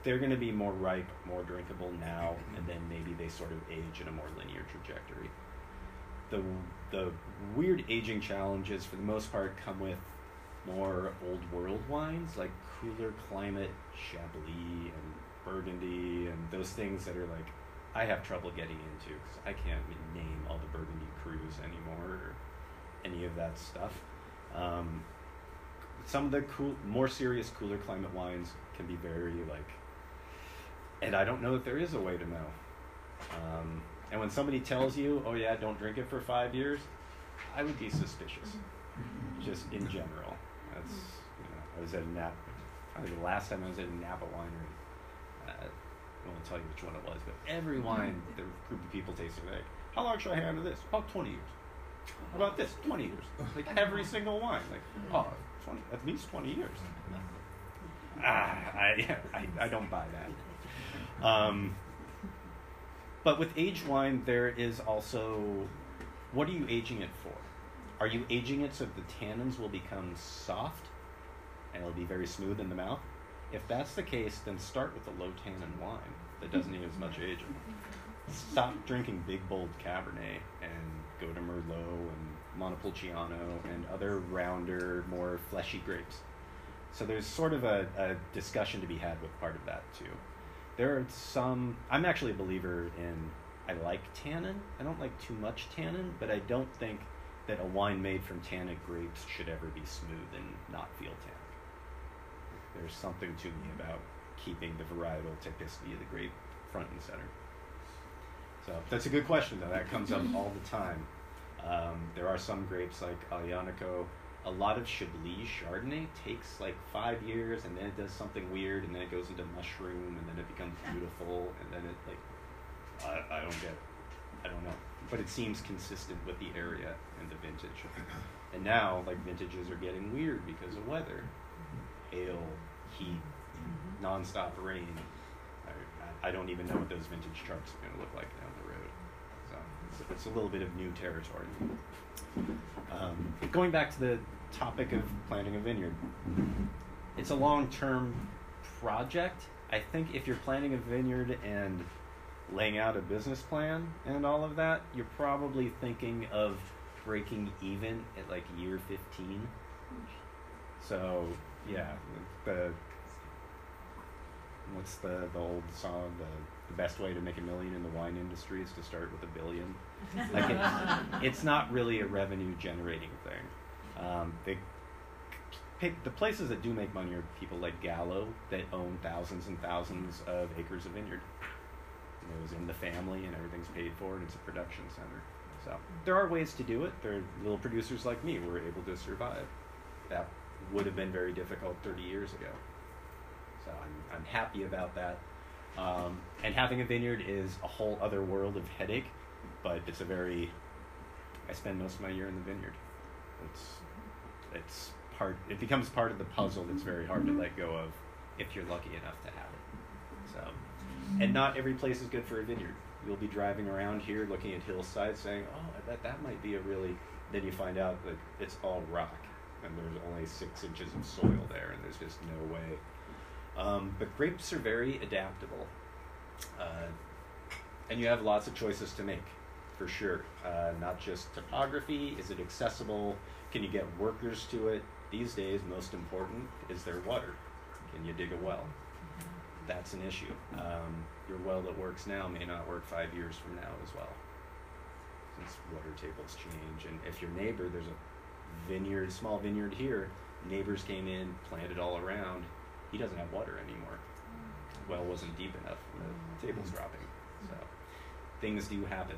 S3: they're going to be more ripe, more drinkable now, and then maybe they sort of age in a more linear trajectory. The the weird aging challenges, for the most part, come with more old world wines like cooler climate Chablis and Burgundy and those things that are like I have trouble getting into because I can't name all the Burgundy crus anymore or any of that stuff. Um, some of the cool, more serious, cooler climate wines can be very like and I don't know if there is a way to know. Um, and when somebody tells you, "Oh yeah, don't drink it for five years," I would be suspicious, just in general. That's you know, I was at a Napa. Probably the last time I was at a Napa winery. I won't tell you which one it was, but every wine the group of people tasted like, "How long should I handle this?" About twenty years. How about this? Twenty years. Like every single wine. Like, oh, 20, at least twenty years. Ah, I, I, I don't buy that. Um, but with aged wine, there is also what are you aging it for? Are you aging it so the tannins will become soft and it'll be very smooth in the mouth? If that's the case, then start with a low tannin wine that doesn't need as much aging. Stop drinking big bold Cabernet and go to Merlot and Montepulciano and other rounder, more fleshy grapes. So there's sort of a, a discussion to be had with part of that too. There are some. I'm actually a believer in. I like tannin. I don't like too much tannin, but I don't think that a wine made from tannic grapes should ever be smooth and not feel tannic. There's something to me about keeping the varietal typicity of the grape front and center. So that's a good question, though. That comes up all the time. Um, there are some grapes like Aglianico. A lot of Chablis Chardonnay takes like five years, and then it does something weird, and then it goes into mushroom, and then it becomes beautiful, and then it like I, I don't get it. I don't know, but it seems consistent with the area and the vintage. And now, like vintages are getting weird because of weather, hail, heat, nonstop rain. I, don't even know what those vintage trucks are going to look like down the road. So it's, it's a little bit of new territory. Um, going back to the topic of planting a vineyard, it's a long-term project. I think if you're planting a vineyard and laying out a business plan and all of that, you're probably thinking of breaking even at like year 15. So, yeah, the what's the, the old song the, the best way to make a million in the wine industry is to start with a billion. Like it, it's not really a revenue generating thing. Um, they pick the places that do make money are people like gallo that own thousands and thousands of acres of vineyard. It was in the family and everything's paid for and it's a production center. So there are ways to do it. There are little producers like me who were able to survive. That would have been very difficult 30 years ago I'm, I'm happy about that. Um, and having a vineyard is a whole other world of headache, but it's a very. I spend most of my year in the vineyard. It's it's part. It becomes part of the puzzle that's very hard to let go of if you're lucky enough to have it. So, and not every place is good for a vineyard. You'll be driving around here looking at hillsides saying, "Oh, I bet that might be a really." Then you find out that it's all rock, and there's only six inches of soil there, and there's just no way um, but grapes are very adaptable. Uh, and you have lots of choices to make, for sure. Uh, not just topography, is it accessible? Can you get workers to it? These days, most important is their water. Can you dig a well? That's an issue. Um, your well that works now may not work five years from now as well, since water tables change. And if your neighbor, there's a vineyard, small vineyard here, neighbors came in, planted all around, he doesn't have water anymore. Well wasn't deep enough. The mm. table's dropping. So mm. things do happen.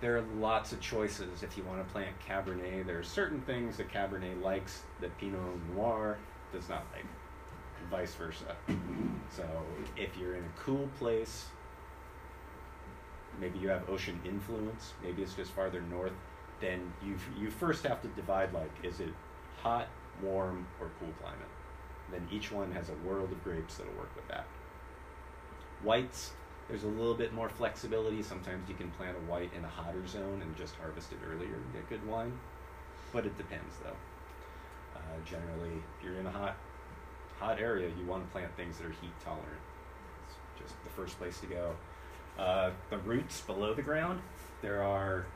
S3: There are lots of choices if you want to plant Cabernet. There are certain things that Cabernet likes that Pinot Noir does not like, vice versa. So if you're in a cool place, maybe you have ocean influence, maybe it's just farther north, then you you first have to divide like is it hot, warm, or cool climate then each one has a world of grapes that'll work with that. Whites, there's a little bit more flexibility. Sometimes you can plant a white in a hotter zone and just harvest it earlier and get good wine. But it depends though. Uh, generally, if you're in a hot, hot area, you want to plant things that are heat tolerant. It's just the first place to go. Uh, the roots below the ground, there are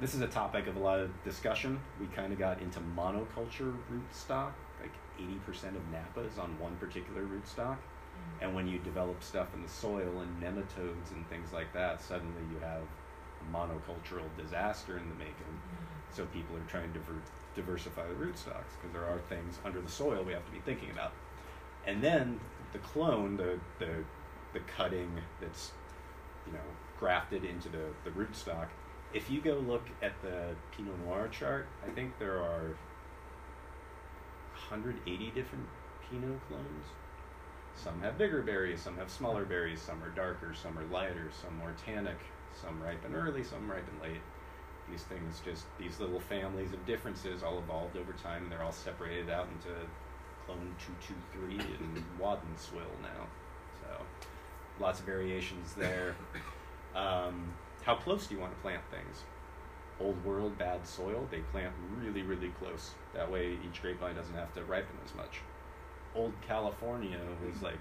S3: this is a topic of a lot of discussion. We kind of got into monoculture rootstock. Like 80% of Napa is on one particular rootstock. Mm-hmm. And when you develop stuff in the soil and nematodes and things like that, suddenly you have a monocultural disaster in the making. Mm-hmm. So people are trying to diver- diversify the rootstocks because there are things under the soil we have to be thinking about. And then the clone, the the the cutting that's you know grafted into the the rootstock. If you go look at the Pinot Noir chart, I think there are 180 different Pinot clones. Some have bigger berries, some have smaller berries, some are darker, some are lighter, some more tannic, some ripen early, some ripen late. These things just, these little families of differences all evolved over time and they're all separated out into clone 223 and Wadenswil now. So lots of variations there. Um, how close do you want to plant things? Old world, bad soil, they plant really, really close. That way each grapevine doesn't have to ripen as much old California was like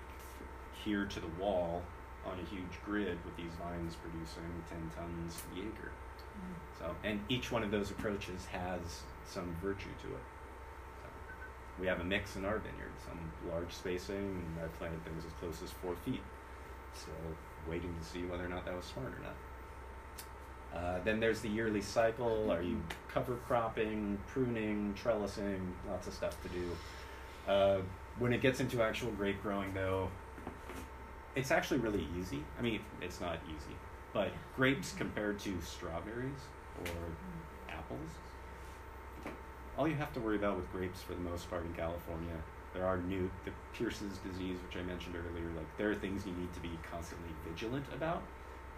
S3: here to the wall on a huge grid with these vines producing 10 tons the acre. Mm. So, and each one of those approaches has some virtue to it. So, we have a mix in our vineyard, some large spacing, and I planted things as close as four feet. Still waiting to see whether or not that was smart or not. Uh, then there's the yearly cycle. Are you cover cropping, pruning, trellising? Lots of stuff to do. Uh, when it gets into actual grape growing, though, it's actually really easy. I mean, it's not easy, but grapes compared to strawberries or apples, all you have to worry about with grapes for the most part in California, there are new, the Pierce's disease, which I mentioned earlier, like there are things you need to be constantly vigilant about,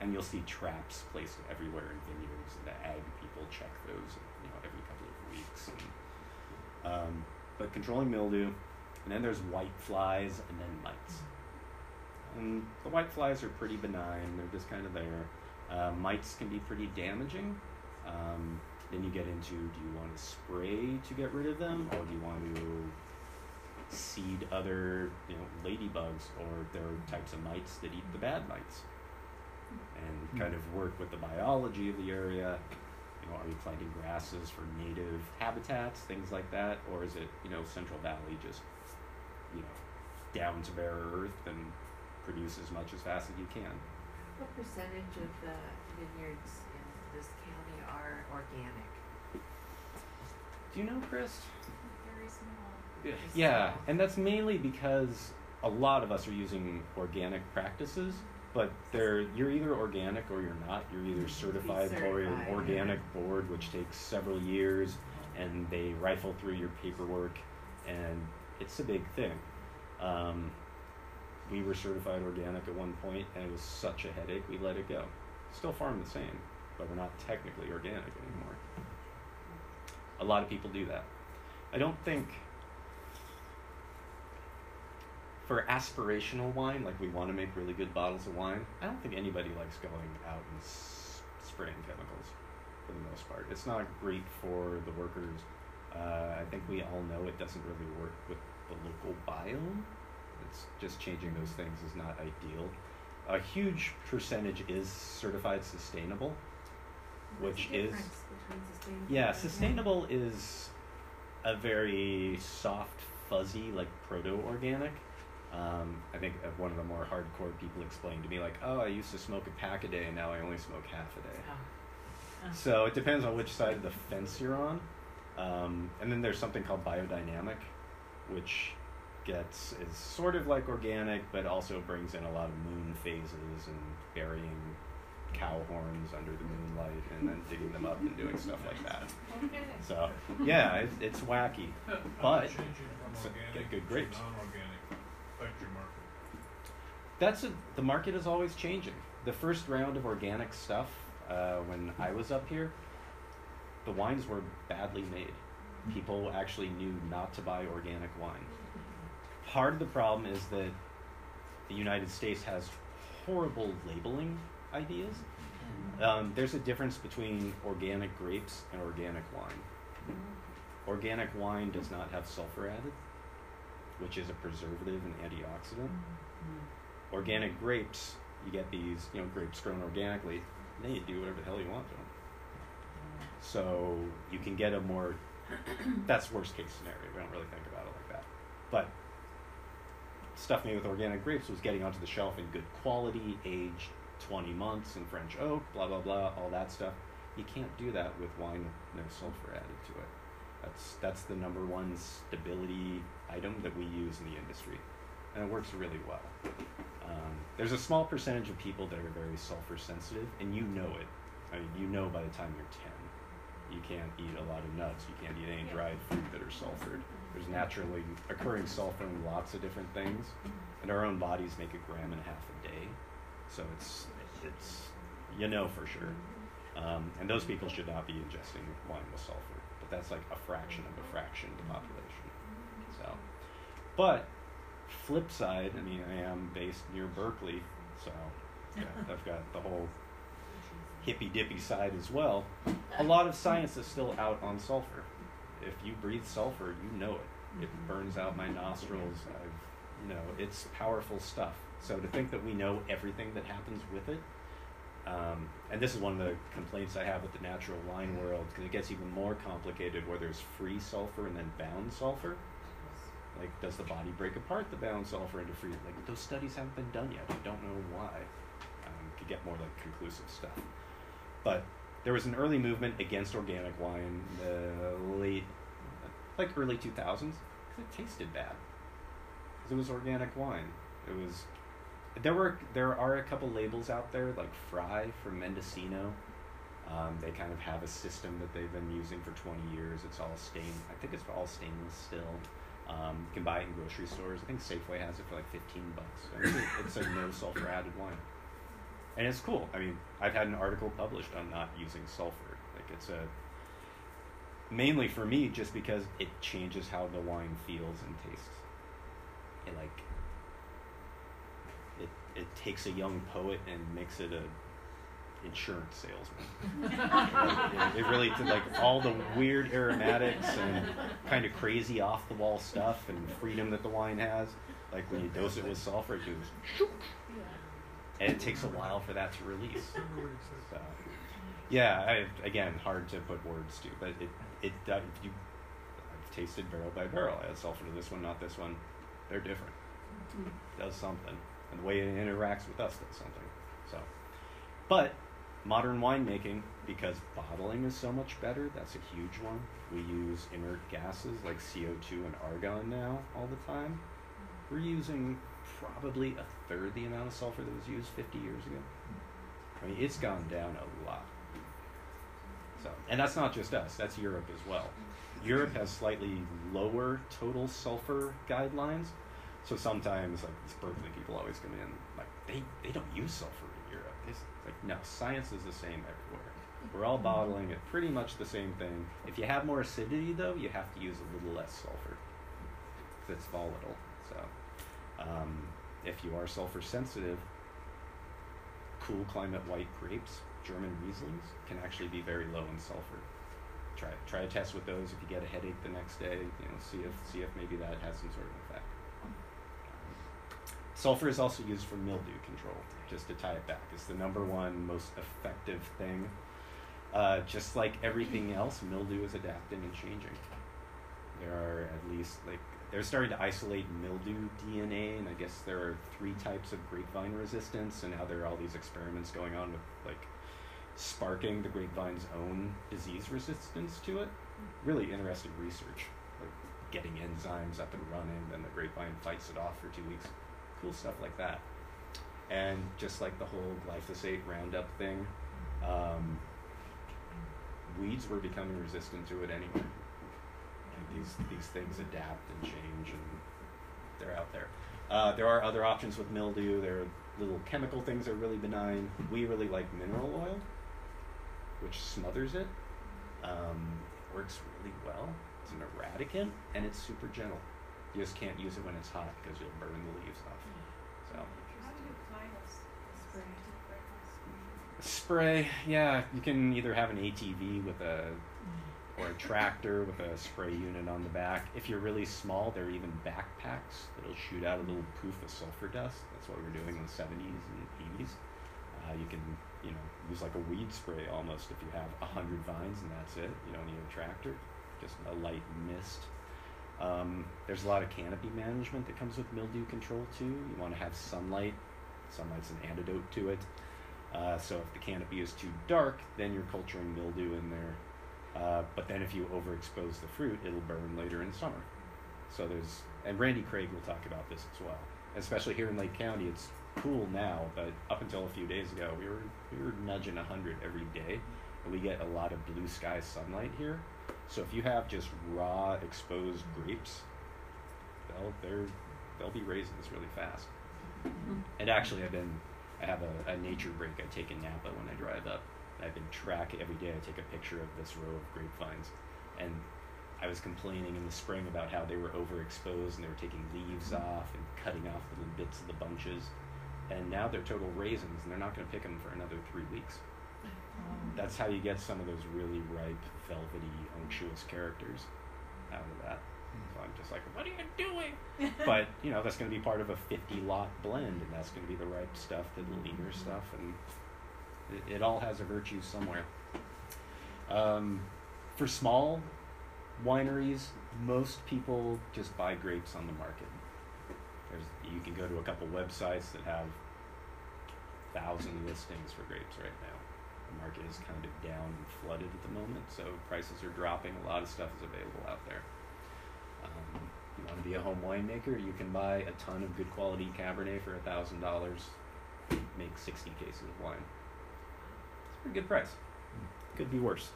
S3: and you'll see traps placed everywhere in vineyards, and the ag people check those, you know, every couple of weeks. And, um, but controlling mildew, and then there's white flies and then mites. And the white flies are pretty benign, they're just kind of there. Uh, mites can be pretty damaging. Um, then you get into do you want to spray to get rid of them, or do you want to seed other you know ladybugs, or there are types of mites that eat the bad mites, and hmm. kind of work with the biology of the area. You know, are you planting grasses for native habitats, things like that, or is it you know Central Valley just you know, down to bare earth and produce as much as fast as you can.
S6: What percentage of the vineyards in this county are organic?
S3: Do you know, Chris?
S2: Very small.
S3: Yeah, yeah, and that's mainly because a lot of us are using organic practices, but they're you're either organic or you're not. You're either certified, or an organic board, which takes several years, and they rifle through your paperwork, and it's a big thing. Um, we were certified organic at one point, and it was such a headache, we let it go. Still farm the same, but we're not technically organic anymore. A lot of people do that. I don't think for aspirational wine, like we want to make really good bottles of wine, I don't think anybody likes going out and s- spraying chemicals for the most part. It's not great for the workers. Uh, I think we all know it doesn't really work with the local biome. It's just changing those things is not ideal. A huge percentage is certified sustainable, which is
S6: between sustainable
S3: yeah, sustainable is a very soft, fuzzy, like proto organic. Um, I think one of the more hardcore people explained to me, like, oh, I used to smoke a pack a day, and now I only smoke half a day.
S7: Oh.
S3: So it depends on which side of the fence you're on. Um, and then there's something called biodynamic, which gets is sort of like organic, but also brings in a lot of moon phases and burying cow horns under the moonlight and then digging them up and doing stuff like that.
S5: Okay.
S3: So yeah, it's, it's wacky, but
S9: Changing
S3: it's
S9: from
S3: a- get
S9: organic
S3: good grapes.
S9: non-organic affect your market.
S3: That's a, the market is always changing. The first round of organic stuff uh, when I was up here, the wines were badly made. People actually knew not to buy organic wine. Part of the problem is that the United States has horrible labeling ideas. Um, there's a difference between organic grapes and organic wine. Organic wine does not have sulfur added, which is a preservative and antioxidant. Organic grapes, you get these, you know, grapes grown organically, then you do whatever the hell you want to them. So you can get a more, that's worst case scenario. We don't really think about it like that. But stuff made with organic grapes was getting onto the shelf in good quality, aged 20 months in French oak, blah, blah, blah, all that stuff. You can't do that with wine with no sulfur added to it. That's, that's the number one stability item that we use in the industry. And it works really well. Um, there's a small percentage of people that are very sulfur sensitive, and you know it. I mean, you know by the time you're 10. You can't eat a lot of nuts. You can't eat any dried fruit that are sulfured. There's naturally occurring sulfur in lots of different things, and our own bodies make a gram and a half a day. So it's it's you know for sure. Um, and those people should not be ingesting wine with sulfur. But that's like a fraction of a fraction of the population. So, but flip side, I mean, I am based near Berkeley, so yeah, I've got the whole hippy dippy side as well. A lot of science is still out on sulfur. If you breathe sulfur, you know it. It burns out my nostrils. I've, you know, it's powerful stuff. So to think that we know everything that happens with it, um, and this is one of the complaints I have with the natural wine world because it gets even more complicated where there's free sulfur and then bound sulfur. Like, does the body break apart the bound sulfur into free? Like, those studies haven't been done yet. We don't know why. Um, to get more like conclusive stuff. But there was an early movement against organic wine in the late, like early 2000s, because it tasted bad. Because it was organic wine. It was. There were there are a couple labels out there like Frey from Mendocino. Um, they kind of have a system that they've been using for 20 years. It's all stained. I think it's all stainless still. Um, you can buy it in grocery stores. I think Safeway has it for like 15 bucks. It's a, it's a no sulfur added wine and it's cool. I mean, I've had an article published on not using sulfur. Like it's a mainly for me just because it changes how the wine feels and tastes. It like it it takes a young poet and makes it a insurance salesman. It, it really like all the weird aromatics and kind of crazy off the wall stuff and freedom that the wine has. Like when you dose it with sulfur, it goes and it takes a while for that to release. So, yeah, I, again, hard to put words to, but it it uh, you I've tasted barrel by barrel. I had sulfur to this one, not this one. They're different. It does something, and the way it interacts with us does something. So, but modern winemaking, because bottling is so much better, that's a huge one. We use inert gases like CO2 and argon now all the time. We're using probably a third the amount of sulfur that was used 50 years ago. I mean, it's gone down a lot. So, and that's not just us; that's Europe as well. Europe has slightly lower total sulfur guidelines. So sometimes, like these Berkeley people always come in, like they, they don't use sulfur like no, science is the same everywhere. We're all bottling it pretty much the same thing. If you have more acidity, though, you have to use a little less sulfur. It's volatile. So, um, if you are sulfur sensitive, cool climate white grapes, German Rieslings, can actually be very low in sulfur. Try try a test with those. If you get a headache the next day, you know, see if see if maybe that has some sort of sulfur is also used for mildew control. Just to tie it back, it's the number one most effective thing. Uh, just like everything else, mildew is adapting and changing. There are at least like they're starting to isolate mildew DNA, and I guess there are three types of grapevine resistance, and now there are all these experiments going on with like sparking the grapevine's own disease resistance to it. Really interesting research, like getting enzymes up and running, then the grapevine fights it off for two weeks. Cool stuff like that. And just like the whole glyphosate Roundup thing, um, weeds were becoming resistant to it anyway. These these things adapt and change, and they're out there. Uh, there are other options with mildew. There are little chemical things that are really benign. We really like mineral oil, which smothers it. Um, works really well. It's an eradicant, and it's super gentle. You just can't use it when it's hot because you'll burn the leaves off. So.
S2: How do you apply this spray?
S3: Spray, yeah. You can either have an ATV with a or a tractor with a spray unit on the back. If you're really small, there are even backpacks that'll shoot out a little poof of sulfur dust. That's what we were doing in the 70s and 80s. Uh, you can, you know, use like a weed spray almost if you have a hundred vines and that's it. You don't need a tractor, just a light mist. Um, there's a lot of canopy management that comes with mildew control too. You want to have sunlight. Sunlight's an antidote to it. Uh, so if the canopy is too dark, then you're culturing mildew in there. Uh, but then if you overexpose the fruit, it'll burn later in summer. So there's, and Randy Craig will talk about this as well. especially here in Lake County, it's cool now, but up until a few days ago, we were we were nudging 100 every day, and we get a lot of blue sky sunlight here. So if you have just raw exposed grapes, they'll they're they'll be raisins really fast. And actually, I've been I have a, a nature break I take in Napa when I drive up. I've been tracking every day. I take a picture of this row of grapevines, and I was complaining in the spring about how they were overexposed and they were taking leaves mm-hmm. off and cutting off little bits of the bunches. And now they're total raisins, and they're not going to pick them for another three weeks. Mm-hmm. That's how you get some of those really ripe, velvety, unctuous characters out of that. So I'm just like, what are you doing? but you know, that's going to be part of a 50 lot blend, and that's going to be the ripe stuff, the leaner stuff, and it, it all has a virtue somewhere. Um, for small wineries, most people just buy grapes on the market. There's, you can go to a couple websites that have thousand listings for grapes right now. The market is kind of down and flooded at the moment, so prices are dropping. A lot of stuff is available out there. Um, you want to be a home winemaker, you can buy a ton of good quality Cabernet for a thousand dollars, make sixty cases of wine. It's a pretty good price. Could be worse.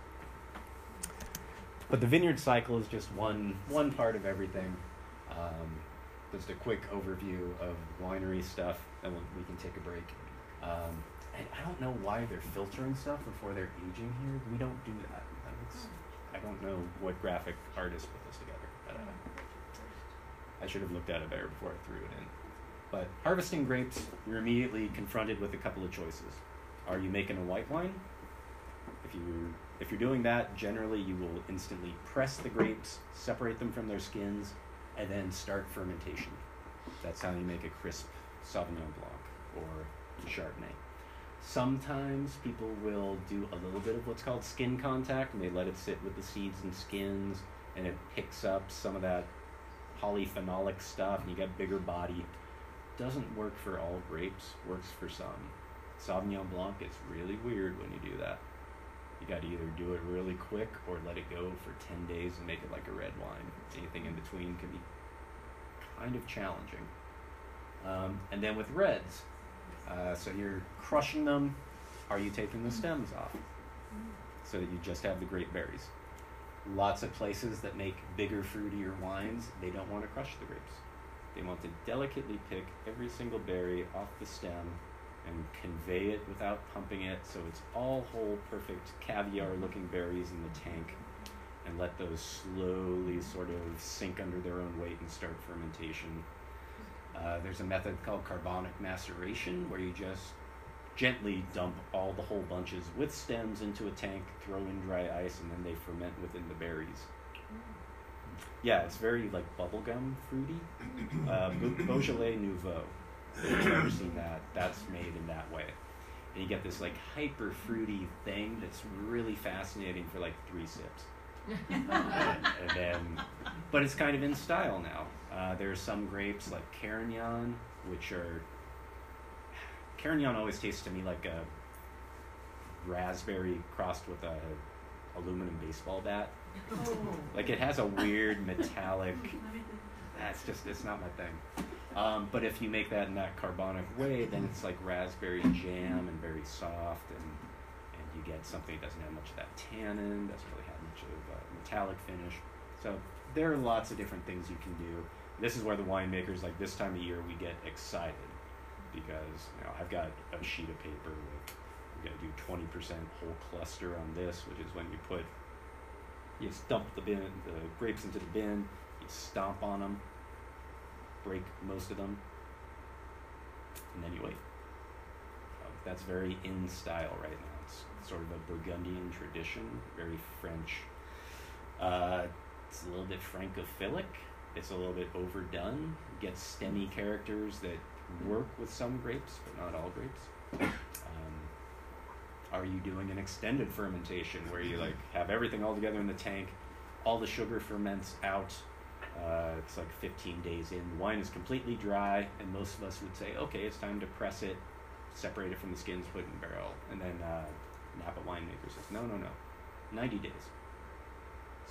S3: But the vineyard cycle is just one one part of everything. Um, just a quick overview of winery stuff, and we can take a break. Um, and I don't know why they're filtering stuff before they're aging here. We don't do that. I don't know what graphic artist put this together. I should have looked at it better before I threw it in. But harvesting grapes, you're immediately confronted with a couple of choices. Are you making a white wine? If you if you're doing that, generally you will instantly press the grapes, separate them from their skins, and then start fermentation. That's how you make a crisp Sauvignon Blanc or Chardonnay. Sometimes people will do a little bit of what's called skin contact, and they let it sit with the seeds and skins, and it picks up some of that polyphenolic stuff, and you get bigger body. Doesn't work for all grapes, works for some. Sauvignon Blanc gets really weird when you do that. You got to either do it really quick or let it go for 10 days and make it like a red wine. Anything in between can be kind of challenging. Um, and then with reds, uh, so you're crushing them. Are you taking the stems off? So that you just have the grape berries. Lots of places that make bigger, fruitier wines, they don't want to crush the grapes. They want to delicately pick every single berry off the stem and convey it without pumping it so it's all whole, perfect caviar looking berries in the tank and let those slowly sort of sink under their own weight and start fermentation. Uh, there's a method called carbonic maceration where you just gently dump all the whole bunches with stems into a tank, throw in dry ice, and then they ferment within the berries. Yeah, it's very like bubblegum fruity. Uh, Beaujolais Nouveau. If you've ever seen that, that's made in that way. And you get this like hyper fruity thing that's really fascinating for like three sips. and, and then, but it's kind of in style now. Uh, there are some grapes like Carignan, which are Carignan always tastes to me like a raspberry crossed with a aluminum baseball bat. Like it has a weird metallic. That's just it's not my thing. Um, but if you make that in that carbonic way, then it's like raspberry jam and very soft, and and you get something that doesn't have much of that tannin, doesn't really have much of a metallic finish. So there are lots of different things you can do. This is where the winemakers, like this time of year, we get excited because you know I've got a sheet of paper with we're gonna do twenty percent whole cluster on this, which is when you put you dump the bin the grapes into the bin, you stomp on them, break most of them, and then you wait. That's very in style right now. It's sort of a Burgundian tradition, very French. Uh, it's a little bit francophilic. It's a little bit overdone. Gets stemmy characters that work with some grapes, but not all grapes. Um, are you doing an extended fermentation where you like have everything all together in the tank, all the sugar ferments out? Uh, it's like 15 days in. The wine is completely dry, and most of us would say, okay, it's time to press it, separate it from the skins, put it in the barrel. And then uh, Napa winemaker says, no, no, no, 90 days.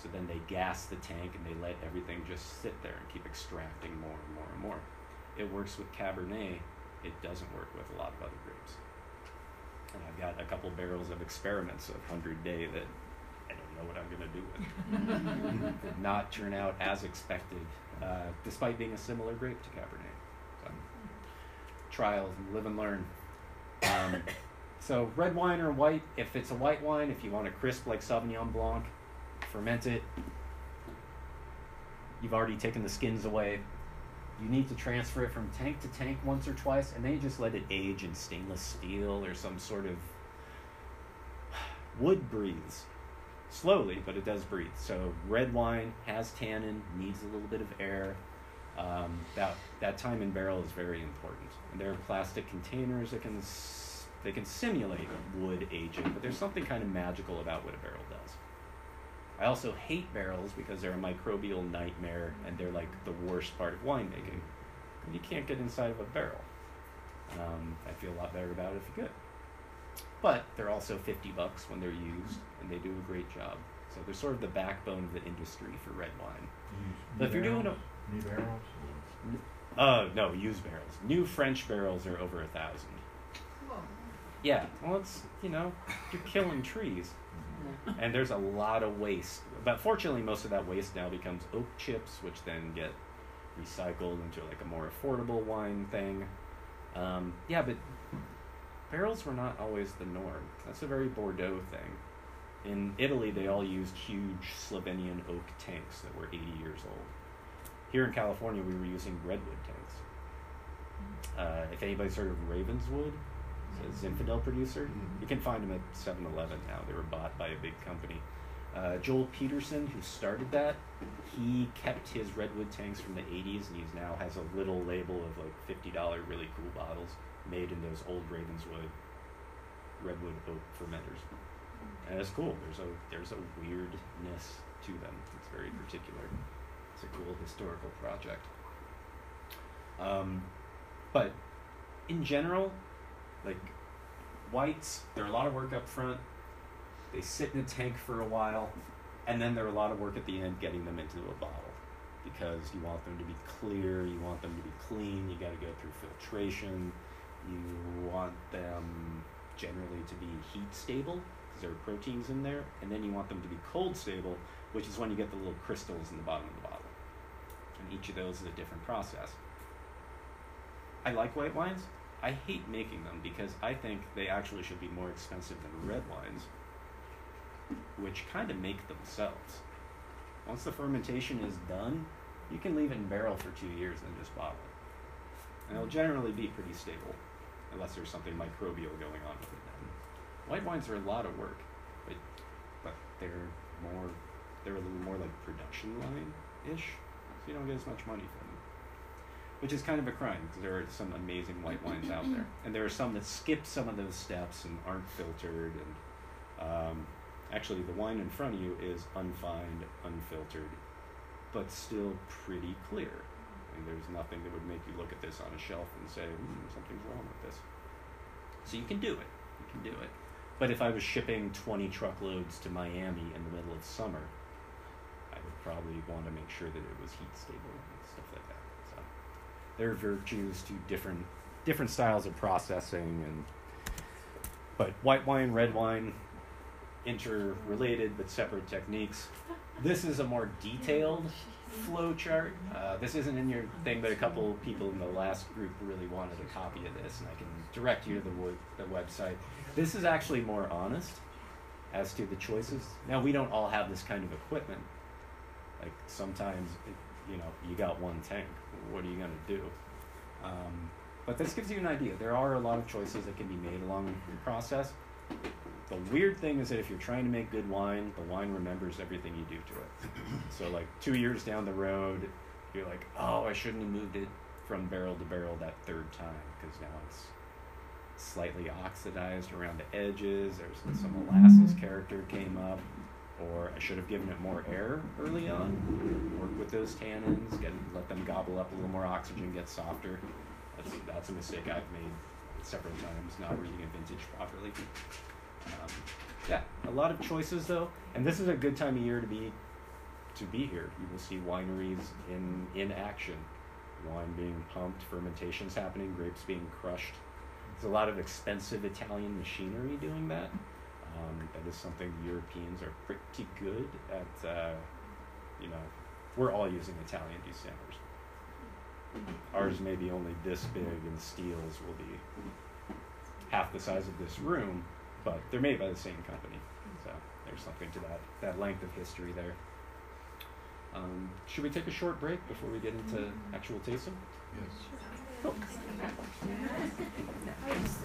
S3: So then they gas the tank and they let everything just sit there and keep extracting more and more and more. It works with Cabernet. It doesn't work with a lot of other grapes. And I've got a couple barrels of experiments of 100 day that I don't know what I'm going to do with. Did not turn out as expected, uh, despite being a similar grape to Cabernet. So, trial, live and learn. Um, so red wine or white, if it's a white wine, if you want a crisp like Sauvignon Blanc, ferment it. You've already taken the skins away. You need to transfer it from tank to tank once or twice, and then you just let it age in stainless steel or some sort of wood breathes slowly, but it does breathe. So red wine has tannin, needs a little bit of air. Um, that that time in barrel is very important. And there are plastic containers that can they can simulate wood aging, but there's something kind of magical about what a barrel does. I also hate barrels because they're a microbial nightmare and they're like the worst part of winemaking. You can't get inside of a barrel. Um, I feel a lot better about it if you could. But they're also 50 bucks when they're used and they do a great job. So they're sort of the backbone of the industry for red wine.
S4: Use
S3: But if you're doing
S4: barrels? New barrels? or-
S3: Uh, no, used barrels. New French barrels are over a thousand. Yeah, well, it's, you know, you're killing trees. And there's a lot of waste. But fortunately, most of that waste now becomes oak chips, which then get recycled into like a more affordable wine thing. Um, yeah, but barrels were not always the norm. That's a very Bordeaux thing. In Italy, they all used huge Slavonian oak tanks that were 80 years old. Here in California, we were using redwood tanks. Uh, if anybody's heard of Ravenswood, it's a Zinfandel producer. You can find them at 7 Eleven now. They were bought by a big company. Uh, Joel Peterson, who started that, he kept his redwood tanks from the 80s and he's now has a little label of like $50 really cool bottles made in those old Ravenswood redwood oak fermenters. And it's cool. There's a there's a weirdness to them. It's very particular. It's a cool historical project. Um, but in general, like whites, they're a lot of work up front. They sit in a tank for a while, and then they're a lot of work at the end getting them into a bottle because you want them to be clear, you want them to be clean, you got to go through filtration, you want them generally to be heat stable because there are proteins in there, and then you want them to be cold stable, which is when you get the little crystals in the bottom of the bottle. And each of those is a different process. I like white wines. I hate making them because I think they actually should be more expensive than red wines, which kind of make themselves. Once the fermentation is done, you can leave it in barrel for two years and just bottle it. And it'll generally be pretty stable, unless there's something microbial going on with it. Then. White wines are a lot of work, but but they're more they're a little more like production line ish, so you don't get as much money for which is kind of a crime because there are some amazing white wines out there, and there are some that skip some of those steps and aren't filtered. And um, actually, the wine in front of you is unfined, unfiltered, but still pretty clear. And there's nothing that would make you look at this on a shelf and say, hmm, something's wrong with this. So you can do it. You can do it. But if I was shipping 20 truckloads to Miami in the middle of summer, I would probably want to make sure that it was heat stable and stuff like that. Are virtues to different different styles of processing and but white wine, red wine, interrelated but separate techniques. This is a more detailed flow chart. Uh, this isn't in your thing, but a couple people in the last group really wanted a copy of this, and I can direct you to the, wo- the website. This is actually more honest as to the choices. Now, we don't all have this kind of equipment. Like, sometimes, it, you know, you got one tank. What are you going to do? Um, but this gives you an idea. There are a lot of choices that can be made along the process. The weird thing is that if you're trying to make good wine, the wine remembers everything you do to it. So, like two years down the road, you're like, oh, I shouldn't have moved it from barrel to barrel that third time because now it's slightly oxidized around the edges. There's some molasses character came up, or I should have given it more air early on. Work with those tannins, get let them gobble up a little more oxygen, get softer. That's that's a mistake I've made several times, not reading a vintage properly. Um, yeah, a lot of choices though, and this is a good time of year to be to be here. You will see wineries in in action. wine being pumped, fermentations happening, grapes being crushed. There's a lot of expensive Italian machinery doing that. Um, that is something the Europeans are pretty good at. Uh, you know, we're all using Italian destemmers. Ours may be only this big, and steels will be half the size of this room, but they're made by the same company. So there's something to that that length of history there. Um, should we take a short break before we get into actual tasting?
S4: Yes.
S3: Cool.